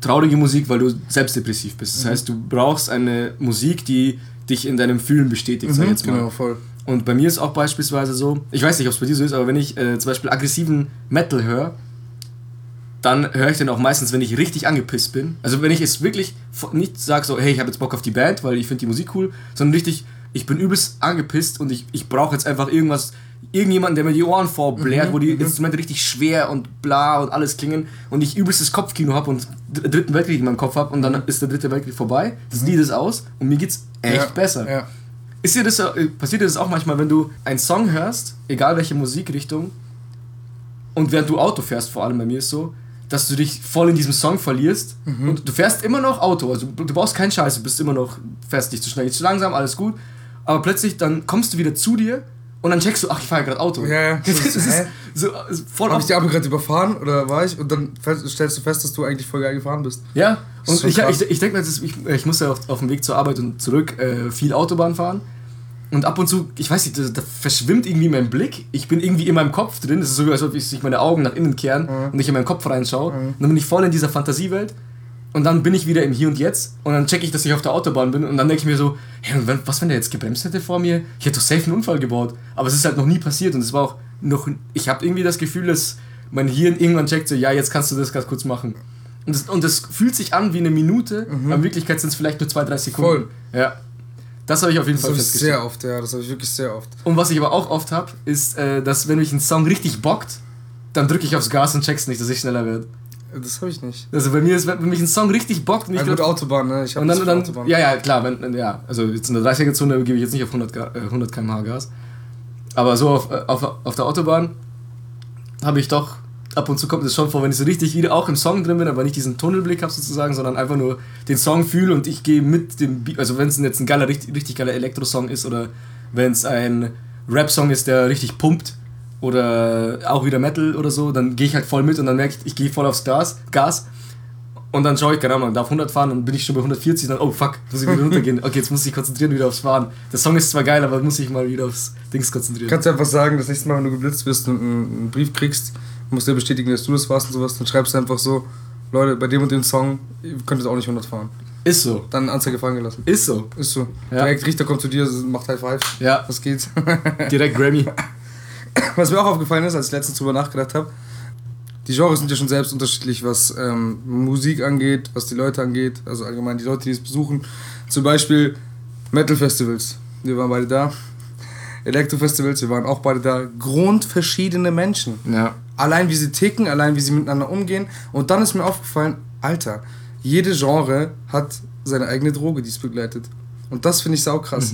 traurige Musik, weil du selbstdepressiv bist. Das Mhm. heißt, du brauchst eine Musik, die dich in deinem Fühlen bestätigt, sag ich jetzt mal. Genau, voll. Und bei mir ist auch beispielsweise so, ich weiß nicht, ob es bei dir so ist, aber wenn ich äh, zum Beispiel aggressiven Metal höre, dann höre ich den auch meistens, wenn ich richtig angepisst bin. Also wenn ich es wirklich nicht sage so, hey, ich habe jetzt Bock auf die Band, weil ich finde die Musik cool, sondern richtig, ich bin übelst angepisst und ich, ich brauche jetzt einfach irgendwas, irgendjemanden, der mir die Ohren vorbläht, wo die Instrumente richtig schwer und bla und alles klingen und ich übelstes Kopfkino habe und dr- dritten Weltkrieg in meinem Kopf habe und dann ist der dritte Weltkrieg vorbei, das Lied ist aus und mir geht's echt ja, besser. Ja. Ist dir das, äh, passiert dir das auch manchmal, wenn du einen Song hörst, egal welche Musikrichtung, und während du Auto fährst, vor allem bei mir ist so, dass du dich voll in diesem Song verlierst und du fährst immer noch Auto, also du brauchst keinen Scheiß, du bist immer noch, fährst nicht zu schnell, nicht zu langsam, alles gut, aber plötzlich dann kommst du wieder zu dir und dann checkst du, ach, ich fahre gerade Auto. Ja, ja. Das ist so, voll Habe auf ich die Ampel gerade überfahren oder war ich? Und dann stellst du fest, dass du eigentlich voll geil gefahren bist. Ja, ist und ich, krass. ich, ich denke ist- ich, ich muss ja auf, auf dem Weg zur Arbeit und zurück äh, viel Autobahn fahren. Und ab und zu, ich weiß nicht, da, da verschwimmt irgendwie mein Blick. Ich bin irgendwie in meinem Kopf drin. Es ist so, als ob ich meine Augen nach innen kehren Mhm. und ich in meinen Kopf reinschaue. Und dann bin ich voll in dieser Fantasiewelt. Und dann bin ich wieder im Hier und Jetzt. Und dann checke ich, dass ich auf der Autobahn bin. Und dann denke ich mir so, hey, wenn, was, wenn der jetzt gebremst hätte vor mir? Ich hätte doch safe einen Unfall gebaut. Aber es ist halt noch nie passiert. Und es war auch noch. Ich habe irgendwie das Gefühl, dass mein Hirn irgendwann checkt, so, ja, jetzt kannst du das ganz kurz machen. Und das, und das fühlt sich an wie eine Minute, aber in Wirklichkeit sind es vielleicht nur zwei, drei Sekunden. Mhm. Voll. Ja. Das habe ich auf jeden Das Fall festgestellt. sehr oft, ja. Das habe ich wirklich sehr oft. Und was ich aber auch oft habe, ist, äh, dass wenn mich ein Song richtig bockt, dann drücke ich aufs Gas und check's nicht, dass ich schneller werde. Das habe ich nicht. Also bei mir ist, wenn mich ein Song richtig bockt und ich Ja, gut, Autobahn, ne? Ich habe dann, dann Autobahn. ja, ja, klar, wenn, ja, also jetzt in der 30er-Zone gebe ich jetzt nicht auf 100, Ga- äh, 100 km/h Gas. Aber so auf, äh, auf, auf der Autobahn habe ich doch, ab und zu kommt es schon vor, wenn ich so richtig wieder auch im Song drin bin, aber nicht diesen Tunnelblick habe sozusagen, sondern einfach nur den Song fühle und ich gehe mit dem Beat, also wenn es jetzt ein geiler, richtig, richtig geiler Elektro-Song ist oder wenn es ein Rap-Song ist, der richtig pumpt oder auch wieder Metal oder so, dann gehe ich halt voll mit und dann merke ich, ich gehe voll aufs Gas, Gas und dann schaue ich, keine Ahnung, darf 100 fahren, dann bin ich schon bei 140, dann, oh fuck, muss ich wieder runtergehen. Okay, jetzt muss ich konzentrieren wieder aufs Fahren. Der Song ist zwar geil, aber muss ich mal wieder aufs Dings konzentrieren. Kannst du einfach sagen, das nächste Mal, wenn du geblitzt wirst und einen Brief kriegst, musst du dir bestätigen, dass du das warst und sowas, dann schreibst du einfach so, Leute, bei dem und dem Song, ihr könnt jetzt auch nicht 100 fahren. Ist so. Dann Anzeige fallen gelassen. Ist so. Ist so. Ja. Direkt Richter kommt zu dir, macht High Five. Ja, Was geht? direkt Grammy. Was mir auch aufgefallen ist, als ich letztens drüber nachgedacht habe, die Genres sind ja schon selbst unterschiedlich, was ähm, Musik angeht, was die Leute angeht, also allgemein die Leute, die es besuchen. Zum Beispiel Metal-Festivals. Wir waren beide da. Elektro-Festivals, wir waren auch beide da. Grundverschiedene Menschen. Ja. Allein wie sie ticken, allein wie sie miteinander umgehen. Und dann ist mir aufgefallen, Alter, jede Genre hat seine eigene Droge, die es begleitet. Und das finde ich saukrass.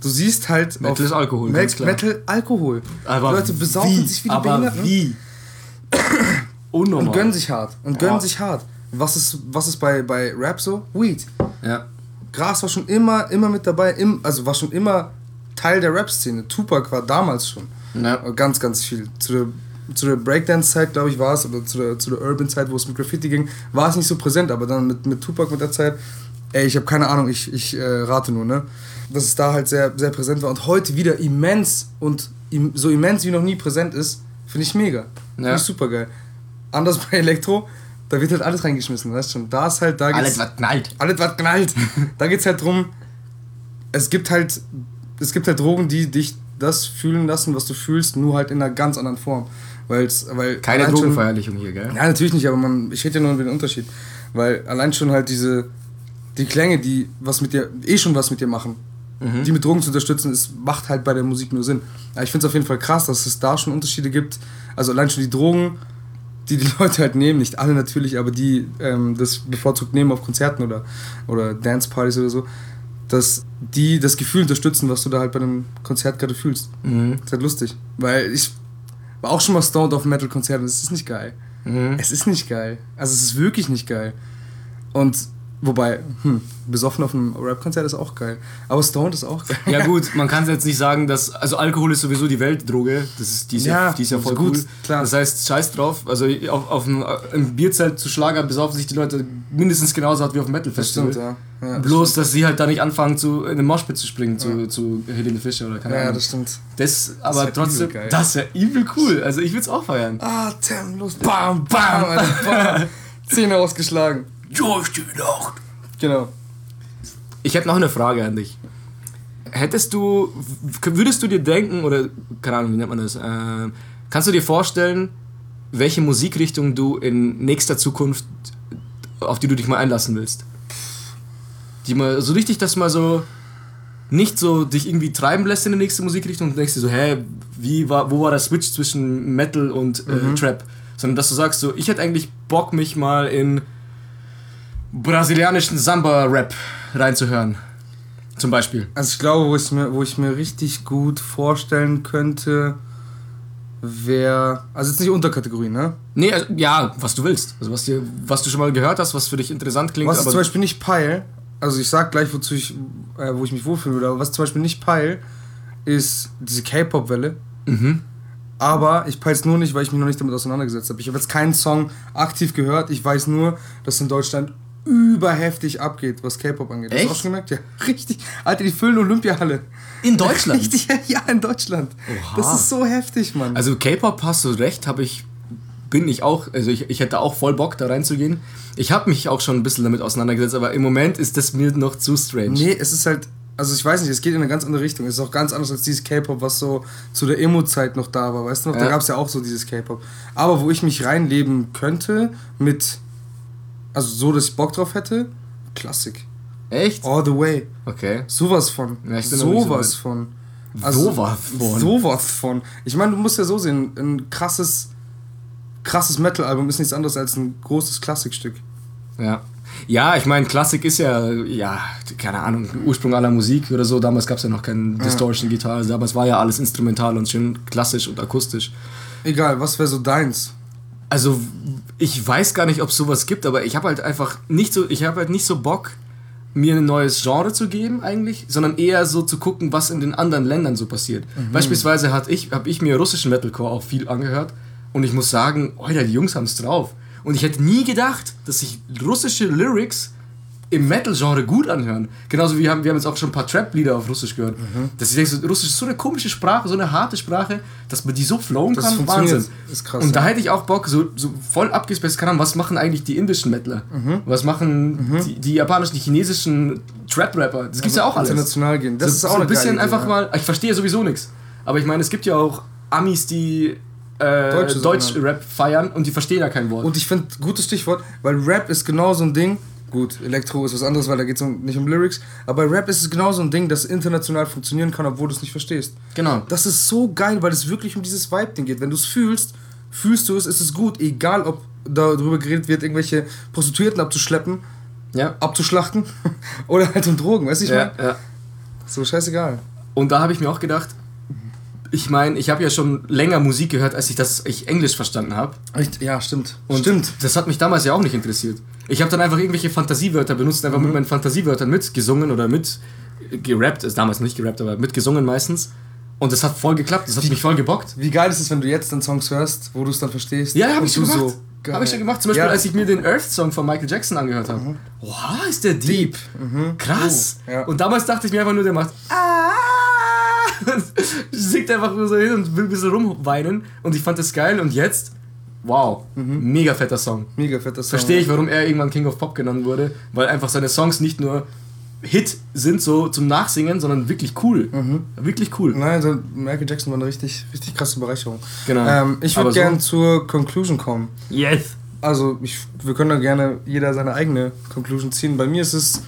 Du siehst halt Metal ist Alkohol, Met ganz klar. Metal Alkohol. Aber Leute besaufen wie? sich wie die aber Behinderten wie? Unnormal. und gönnen sich hart. Und gönnen Ja. sich hart. Was ist, was ist bei, bei Rap so? Weed. Ja. Gras war schon immer, immer mit dabei, im, also war schon immer Teil der Rap-Szene. Tupac war damals schon. Ja. Ganz, ganz viel. Zu der, zu der Breakdance-Zeit, glaube ich, war es, oder zu der, zu der Urban-Zeit, wo es mit Graffiti ging, war es nicht so präsent, aber dann mit, mit Tupac mit der Zeit, ey, ich habe keine Ahnung, ich, ich äh, rate nur, ne? Dass es da halt sehr, sehr präsent war und heute wieder immens und im, so immens wie noch nie präsent ist, finde ich mega. Finde Ja. ich super geil. Anders bei Elektro, da wird halt alles reingeschmissen, weißt du schon. Da ist halt, da geht's- Alles was knallt. alles was knallt. da geht's halt drum, es gibt halt, es gibt halt Drogen, die dich das fühlen lassen, was du fühlst, nur halt in einer ganz anderen Form. Weil's, weil Keine Drogenverherrlichung hier, gell? Ja, natürlich nicht, aber man, ich rede ja nur den Unterschied. Weil allein schon halt diese, die Klänge, die was mit dir, eh schon was mit dir machen, Mhm. die mit Drogen zu unterstützen, ist, macht halt bei der Musik nur Sinn. Aber ich finde es auf jeden Fall krass, dass es da schon Unterschiede gibt. Also allein schon die Drogen, die die Leute halt nehmen, nicht alle natürlich, aber die ähm, das bevorzugt nehmen auf Konzerten oder, oder Dancepartys oder so, dass die das Gefühl unterstützen, was du da halt bei einem Konzert gerade fühlst. Mhm. ist halt lustig. Weil ich war auch schon mal stoned auf einem Metal-Konzert und es ist nicht geil. Mhm. Es ist nicht geil. Also es ist wirklich nicht geil. Und wobei, hm, besoffen auf einem Rap-Konzert ist auch geil. Aber stoned ist auch geil. Ja gut, man kann jetzt nicht sagen, dass also Alkohol ist sowieso die Weltdroge. Das ist die ist ja, Ja, die ist ja voll gut, cool. klar. Das heißt, scheiß drauf. Also auf, auf einem, im Bierzelt zu Schlager besaufen sich die Leute mindestens genauso hart wie auf dem Metal Das stimmt, ja. ja Bloß, dass sie halt da nicht anfangen, zu, in den Moshpit zu springen, zu, zu Helene Fischer oder keine Ja, Ahnung. das stimmt. Das, aber halt trotzdem, das ist ja übel cool. Also ich würde es auch feiern. Ah, Tim, los. Bam, bam, Alter, bam. Zähne ausgeschlagen. Durch die Nacht. Genau. Ich hätte noch eine Frage an dich. Hättest du, würdest du dir denken, oder keine Ahnung, wie nennt man das, äh, kannst du dir vorstellen, welche Musikrichtung du in nächster Zukunft, auf die du dich mal einlassen willst? Die mal so richtig, dass mal so nicht so dich irgendwie treiben lässt in die nächste Musikrichtung und denkst dir so, hä, wie war, wo war der Switch zwischen Metal und äh, Trap? Sondern dass du sagst so, ich hätte eigentlich Bock, mich mal in brasilianischen Samba-Rap reinzuhören. Zum Beispiel. Also ich glaube, wo ich mir, wo ich mir richtig gut vorstellen könnte, wäre. Also jetzt nicht Unterkategorie, ne? Nee, also, ja, was du willst. Also was, dir, was du schon mal gehört hast, was für dich interessant klingt. Was aber zum Beispiel nicht peil, also ich sag gleich, wozu ich, äh, wo ich mich wohlfühlen würde, aber was zum Beispiel nicht peil, ist diese K-Pop-Welle. Mhm. Aber ich peil's nur nicht, weil ich mich noch nicht damit auseinandergesetzt habe. Ich habe jetzt keinen Song aktiv gehört. Ich weiß nur, dass in Deutschland überheftig abgeht, was K-Pop angeht. Hast du Echt? auch schon gemerkt? Ja, richtig. Alter, die füllen Olympiahalle. In Deutschland? Richtig, ja, in Deutschland. Oha. Das ist so heftig, Mann. Also K-Pop hast du recht, habe ich bin ich auch, also ich, ich hätte auch voll Bock da reinzugehen. Ich habe mich auch schon ein bisschen damit auseinandergesetzt, aber im Moment ist das mir noch zu strange. Nee, es ist halt, also ich weiß nicht, es geht in eine ganz andere Richtung. Es ist auch ganz anders als dieses K-Pop, was so zu der Emo-Zeit noch da war. Weißt du noch, da Ja. gab es ja auch so dieses K-Pop. Aber wo ich mich reinleben könnte mit, also so, dass ich Bock drauf hätte, Klassik. Echt? All the way. Okay. Sowas von. Ja, so sowas weit. von. Sowas von. Sowas von. Ich meine, du musst ja so sehen, ein krasses, krasses Metal-Album ist nichts anderes als ein großes Klassikstück. Ja. Ja, ich meine, Klassik ist ja, ja, keine Ahnung, Ursprung aller Musik oder so. Damals gab es ja noch keine Distortion-Gitarre. Also damals war ja alles instrumental und schön klassisch und akustisch. Egal, was wäre so deins? Also, ich weiß gar nicht, ob es sowas gibt, aber ich habe halt einfach nicht so, ich habe halt nicht so Bock, mir ein neues Genre zu geben eigentlich, sondern eher so zu gucken, was in den anderen Ländern so passiert. Beispielsweise hat ich, habe ich mir russischen Metalcore auch viel angehört und ich muss sagen, Alter, die Jungs haben es drauf. Und ich hätte nie gedacht, dass sich russische Lyrics im Metal-Genre gut anhören. Genauso wie wir haben, wir haben jetzt auch schon ein paar Trap-Lieder auf Russisch gehört. Dass ich denke, so, Russisch ist so eine komische Sprache, so eine harte Sprache, dass man die so flowen Das kann. Wahnsinn. Ist krass, Und da hätte ich auch Bock, so, so voll abgespaced, keine Ahnung, was machen eigentlich die indischen Mettler? Was machen die, die japanischen, die chinesischen Trap-Rapper? Das gibt's ja auch alles. International gehen. Das so, ist auch so ein bisschen Idee, einfach ja. mal, ich verstehe sowieso nichts. Aber ich meine, es gibt ja auch Amis, die äh, Deutsch-Rap feiern und die verstehen ja kein Wort. Und ich finde, gutes Stichwort, weil Rap ist genau so ein Ding. Gut, Elektro ist was anderes, weil da geht es um, nicht um Lyrics. Aber bei Rap ist es genau so ein Ding, das international funktionieren kann, obwohl du es nicht verstehst. genau. Das ist so geil, weil es wirklich um dieses Vibe-Ding geht. Wenn du es fühlst, fühlst du es, ist es gut. Egal, ob darüber geredet wird, irgendwelche Prostituierten abzuschleppen, Ja. abzuschlachten oder halt um Drogen. Weißt du, ich Ja, meine? ja. So scheißegal. Und da habe ich mir auch gedacht, ich meine, ich habe ja schon länger Musik gehört, als ich das ich Englisch verstanden habe. Ja, stimmt. Und stimmt. Das hat mich damals ja auch nicht interessiert. Ich habe dann einfach irgendwelche Fantasiewörter benutzt, einfach Mhm. mit meinen Fantasiewörtern mitgesungen oder mit gerappt, ist damals nicht gerappt, aber mitgesungen meistens. Und das hat voll geklappt, das hat mich voll gebockt. Wie geil ist es, wenn du jetzt dann Songs hörst, wo du es dann verstehst? Ja, habe ich schon gemacht. So, habe ich schon gemacht. Zum Beispiel, Ja. Mhm. als ich mir den Earth-Song von Michael Jackson angehört habe. Oha, ist der deep. Deep. Mhm. Krass. Oh, ja. Und damals dachte ich mir einfach nur, der macht ah, singt einfach nur so hin und will ein bisschen rumweinen. Und ich fand das geil. Und jetzt, wow, mega fetter Song. Mega fetter Song. Verstehe ich, warum er irgendwann King of Pop genannt wurde, weil einfach seine Songs nicht nur Hit sind, so zum Nachsingen, sondern wirklich cool. Mhm. Wirklich cool. Nein, also Michael Jackson war eine richtig, richtig krasse Bereicherung. Genau. Ähm, ich würde Aber so- gerne zur Conclusion kommen. Yes. Also, ich, wir können da gerne jeder seine eigene Conclusion ziehen. Bei mir ist es,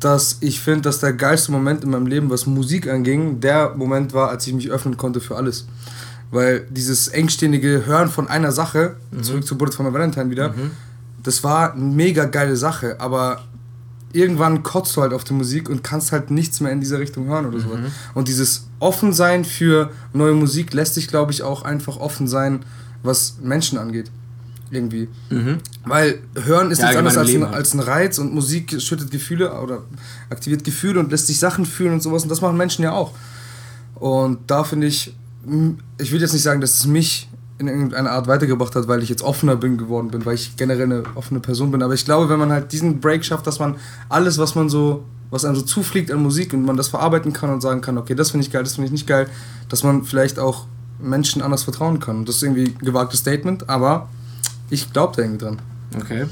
dass ich finde, dass der geilste Moment in meinem Leben, was Musik anging, der Moment war, als ich mich öffnen konnte für alles. Weil dieses engständige Hören von einer Sache, zurück zu Bullet for My Valentine wieder, das war eine mega geile Sache, aber irgendwann kotzt du halt auf die Musik und kannst halt nichts mehr in dieser Richtung hören oder sowas. Und dieses Offensein für neue Musik lässt sich, glaube ich, auch einfach offen sein, was Menschen angeht. Irgendwie. Weil Hören ist Ja, nichts anderes als ein, halt. als ein Reiz und Musik schüttet Gefühle oder aktiviert Gefühle und lässt sich Sachen fühlen und sowas und das machen Menschen ja auch. Und da finde ich, ich will jetzt nicht sagen, dass es mich in irgendeiner Art weitergebracht hat, weil ich jetzt offener bin geworden bin, weil ich generell eine offene Person bin. Aber ich glaube, wenn man halt diesen Break schafft, dass man alles, was man so, was einem so zufliegt an Musik und man das verarbeiten kann und sagen kann, okay, das finde ich geil, das finde ich nicht geil, dass man vielleicht auch Menschen anders vertrauen kann. Und das ist irgendwie ein gewagtes Statement, aber ich glaube da irgendwie dran. Okay.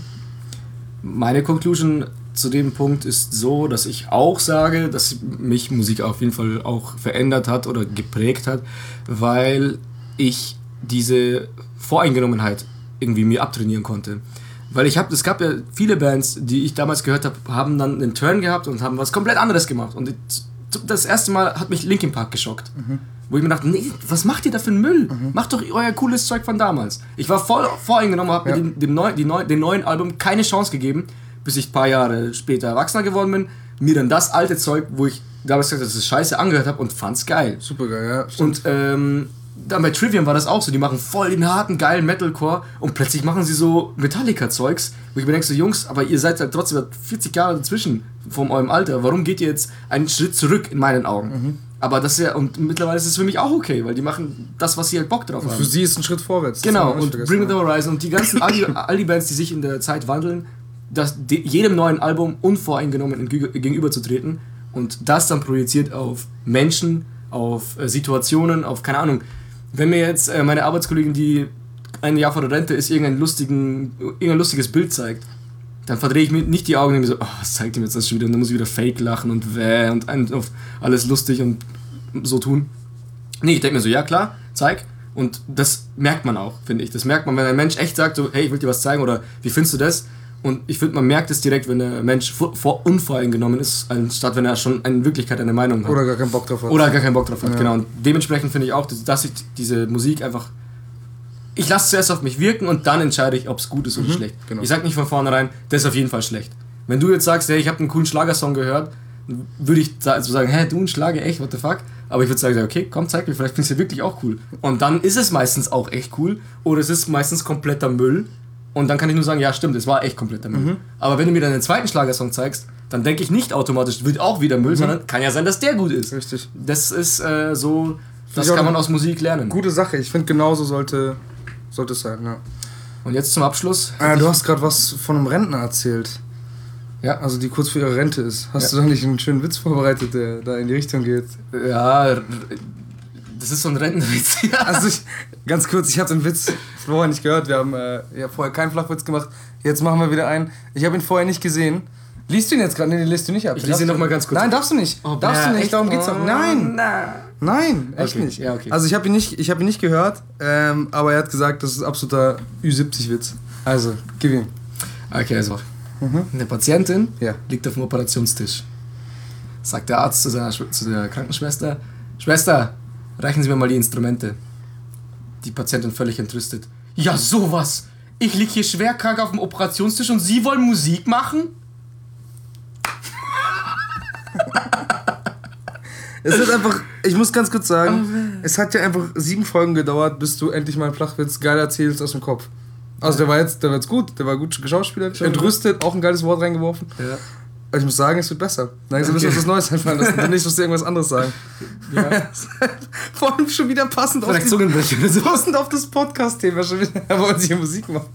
Meine Conclusion zu dem Punkt ist so, dass ich auch sage, dass mich Musik auf jeden Fall auch verändert hat oder geprägt hat, weil ich diese Voreingenommenheit irgendwie mir abtrainieren konnte. Weil ich habe, es gab ja viele Bands, die ich damals gehört habe, haben dann einen Turn gehabt und haben was komplett anderes gemacht. Und das erste Mal hat mich Linkin Park geschockt. Wo ich mir dachte, nee, was macht ihr da für einen Müll? Macht doch euer cooles Zeug von damals. Ich war voll voreingenommen, habe Ja. mit dem, dem, neu, neu, dem neuen Album keine Chance gegeben, bis ich ein paar Jahre später erwachsener geworden bin. Mir dann das alte Zeug, wo ich damals gesagt habe, das ist scheiße, angehört habe und fand's geil. Super geil, ja. stimmt. Und ähm, dann bei Trivium war das auch so. Die machen voll den harten, geilen Metalcore und plötzlich machen sie so Metallica-Zeugs, wo ich mir denke, so Jungs, aber ihr seid halt trotzdem 40 Jahre dazwischen von eurem Alter. Warum geht ihr jetzt einen Schritt zurück in meinen Augen? Mhm. Aber das ist ja, und mittlerweile ist es für mich auch okay, weil die machen das, was sie halt Bock drauf haben. für sie ist ein Schritt vorwärts. Genau, und Bring Me the Horizon und die ganzen all die, all die Bands, die sich in der Zeit wandeln, das, de, jedem neuen Album unvoreingenommen gegenüberzutreten und das dann projiziert auf Menschen, auf äh, Situationen, auf keine Ahnung. Wenn mir jetzt äh, meine Arbeitskollegin, die ein Jahr vor der Rente ist, irgendein, lustigen, irgendein lustiges Bild zeigt, dann verdrehe ich mir nicht die Augen und denke mir so, oh, was zeigt ihm jetzt das schon wieder? Und dann muss ich wieder fake lachen und wäh und auf alles lustig und so tun. Nee, ich denke mir so, ja klar, zeig. Und das merkt man auch, finde ich. Das merkt man, wenn ein Mensch echt sagt, so, hey, ich will dir was zeigen oder wie findest du das? Und ich finde, man merkt es direkt, wenn der Mensch vor, vor unvoreingenommen ist, anstatt wenn er schon in Wirklichkeit eine Meinung hat. Oder gar keinen Bock drauf hat. Oder gar keinen Bock drauf hat, Ja. genau. Und dementsprechend finde ich auch, dass, dass ich diese Musik einfach. Ich lasse zuerst auf mich wirken und dann entscheide ich, ob es gut ist oder schlecht. genau. Ich sage nicht von vornherein, das ist auf jeden Fall schlecht. Wenn du jetzt sagst, hey, ich habe einen coolen Schlagersong gehört, würde ich so sagen, hä, du ein Schlager, echt, what the fuck? Aber ich würde sagen, okay, komm, zeig mir, vielleicht findest du ja wirklich auch cool. Und dann ist es meistens auch echt cool oder es ist meistens kompletter Müll. Und dann kann ich nur sagen, ja, stimmt, es war echt kompletter Müll. Aber wenn du mir dann den zweiten Schlagersong zeigst, dann denke ich nicht automatisch, wird auch wieder Müll, sondern kann ja sein, dass der gut ist. Richtig. Das ist äh, so, das kann man aus Musik lernen. Gute Sache. Ich finde, genauso sollte, sollte es sein, ja. Und jetzt zum Abschluss. Ah, du hast gerade was von einem Rentner erzählt. Ja. Also die kurz vor ihrer Rente ist. Hast Ja. du da nicht einen schönen Witz vorbereitet, der da in die Richtung geht? Ja, das ist so ein Rentenwitz. Ja. Also ich, ganz kurz, ich habe den Witz vorher nicht gehört. Wir haben äh, ja, vorher keinen Flachwitz gemacht. Jetzt machen wir wieder einen. Ich habe ihn vorher nicht gesehen. Liest du ihn jetzt gerade? Nee, den liest du nicht ab. Ich lese ihn Darfst noch mal du- ganz kurz Nein, darfst du nicht. Oh, darfst du bäh, nicht, echt? darum geht's doch. Oh, Nein, na. Nein, echt Okay, nicht. ja, okay. Also ich habe ihn, nicht- ich hab ihn nicht gehört, ähm, aber er hat gesagt, das ist absoluter Ü70-Witz. Also, gib ihm. Okay, also. Eine Patientin Ja. liegt auf dem Operationstisch. Sagt der Arzt zu, seiner, zu der Krankenschwester: Schwester, reichen Sie mir mal die Instrumente. Die Patientin völlig entrüstet. Ja, sowas! Ich lieg hier schwerkrank auf dem Operationstisch und Sie wollen Musik machen? Es ist einfach, ich muss ganz kurz sagen, es hat ja einfach sieben Folgen gedauert, bis du endlich mal einen Flachwitz geil erzählst aus dem Kopf. Also der war jetzt, der war jetzt gut, der war gut geschauspielert, entrüstet, auch ein geiles Wort reingeworfen. Ja. Aber ich muss sagen, es wird besser. Langsam müssen wir Okay. uns was Neues einfallen lassen. Dann nicht, musst du irgendwas anderes sagen. ja. Vor allem schon wieder passend auf, die, passend auf das Podcast-Thema. Schon wieder wollen sie hier Musik machen.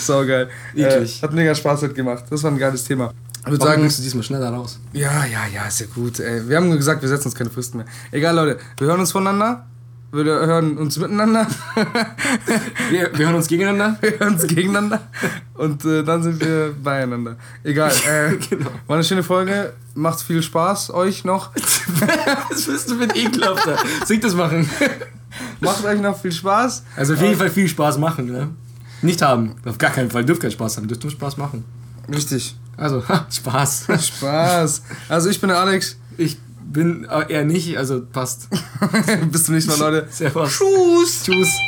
Sau geil. Eklig. Äh, hat mega Spaß halt gemacht. Das war ein geiles Thema. Ich würde sagen, musst du diesmal schneller raus? ja, ja, ja, ist ja gut. Ey. Wir haben gesagt, wir setzen uns keine Fristen mehr. Egal, Leute. Wir hören uns voneinander. Wir hören uns miteinander. Wir, wir hören uns gegeneinander. Wir hören uns gegeneinander. Und äh, dann sind wir beieinander. Egal. Äh, Genau. War eine schöne Folge. Macht viel Spaß euch noch. Was bist du ein Ekelhafter? Sing das machen. Macht euch noch viel Spaß. Also auf jeden Fall viel Spaß machen, ne? Nicht haben. Auf gar keinen Fall. Dürft keinen Spaß haben. Dürft nur Spaß machen. Richtig. Also, Spaß. Spaß. Also ich bin der Alex. Ich bin äh, eher nicht, also passt. Bis zum nächsten Mal, Leute. Servus. Tschüss. Tschüss.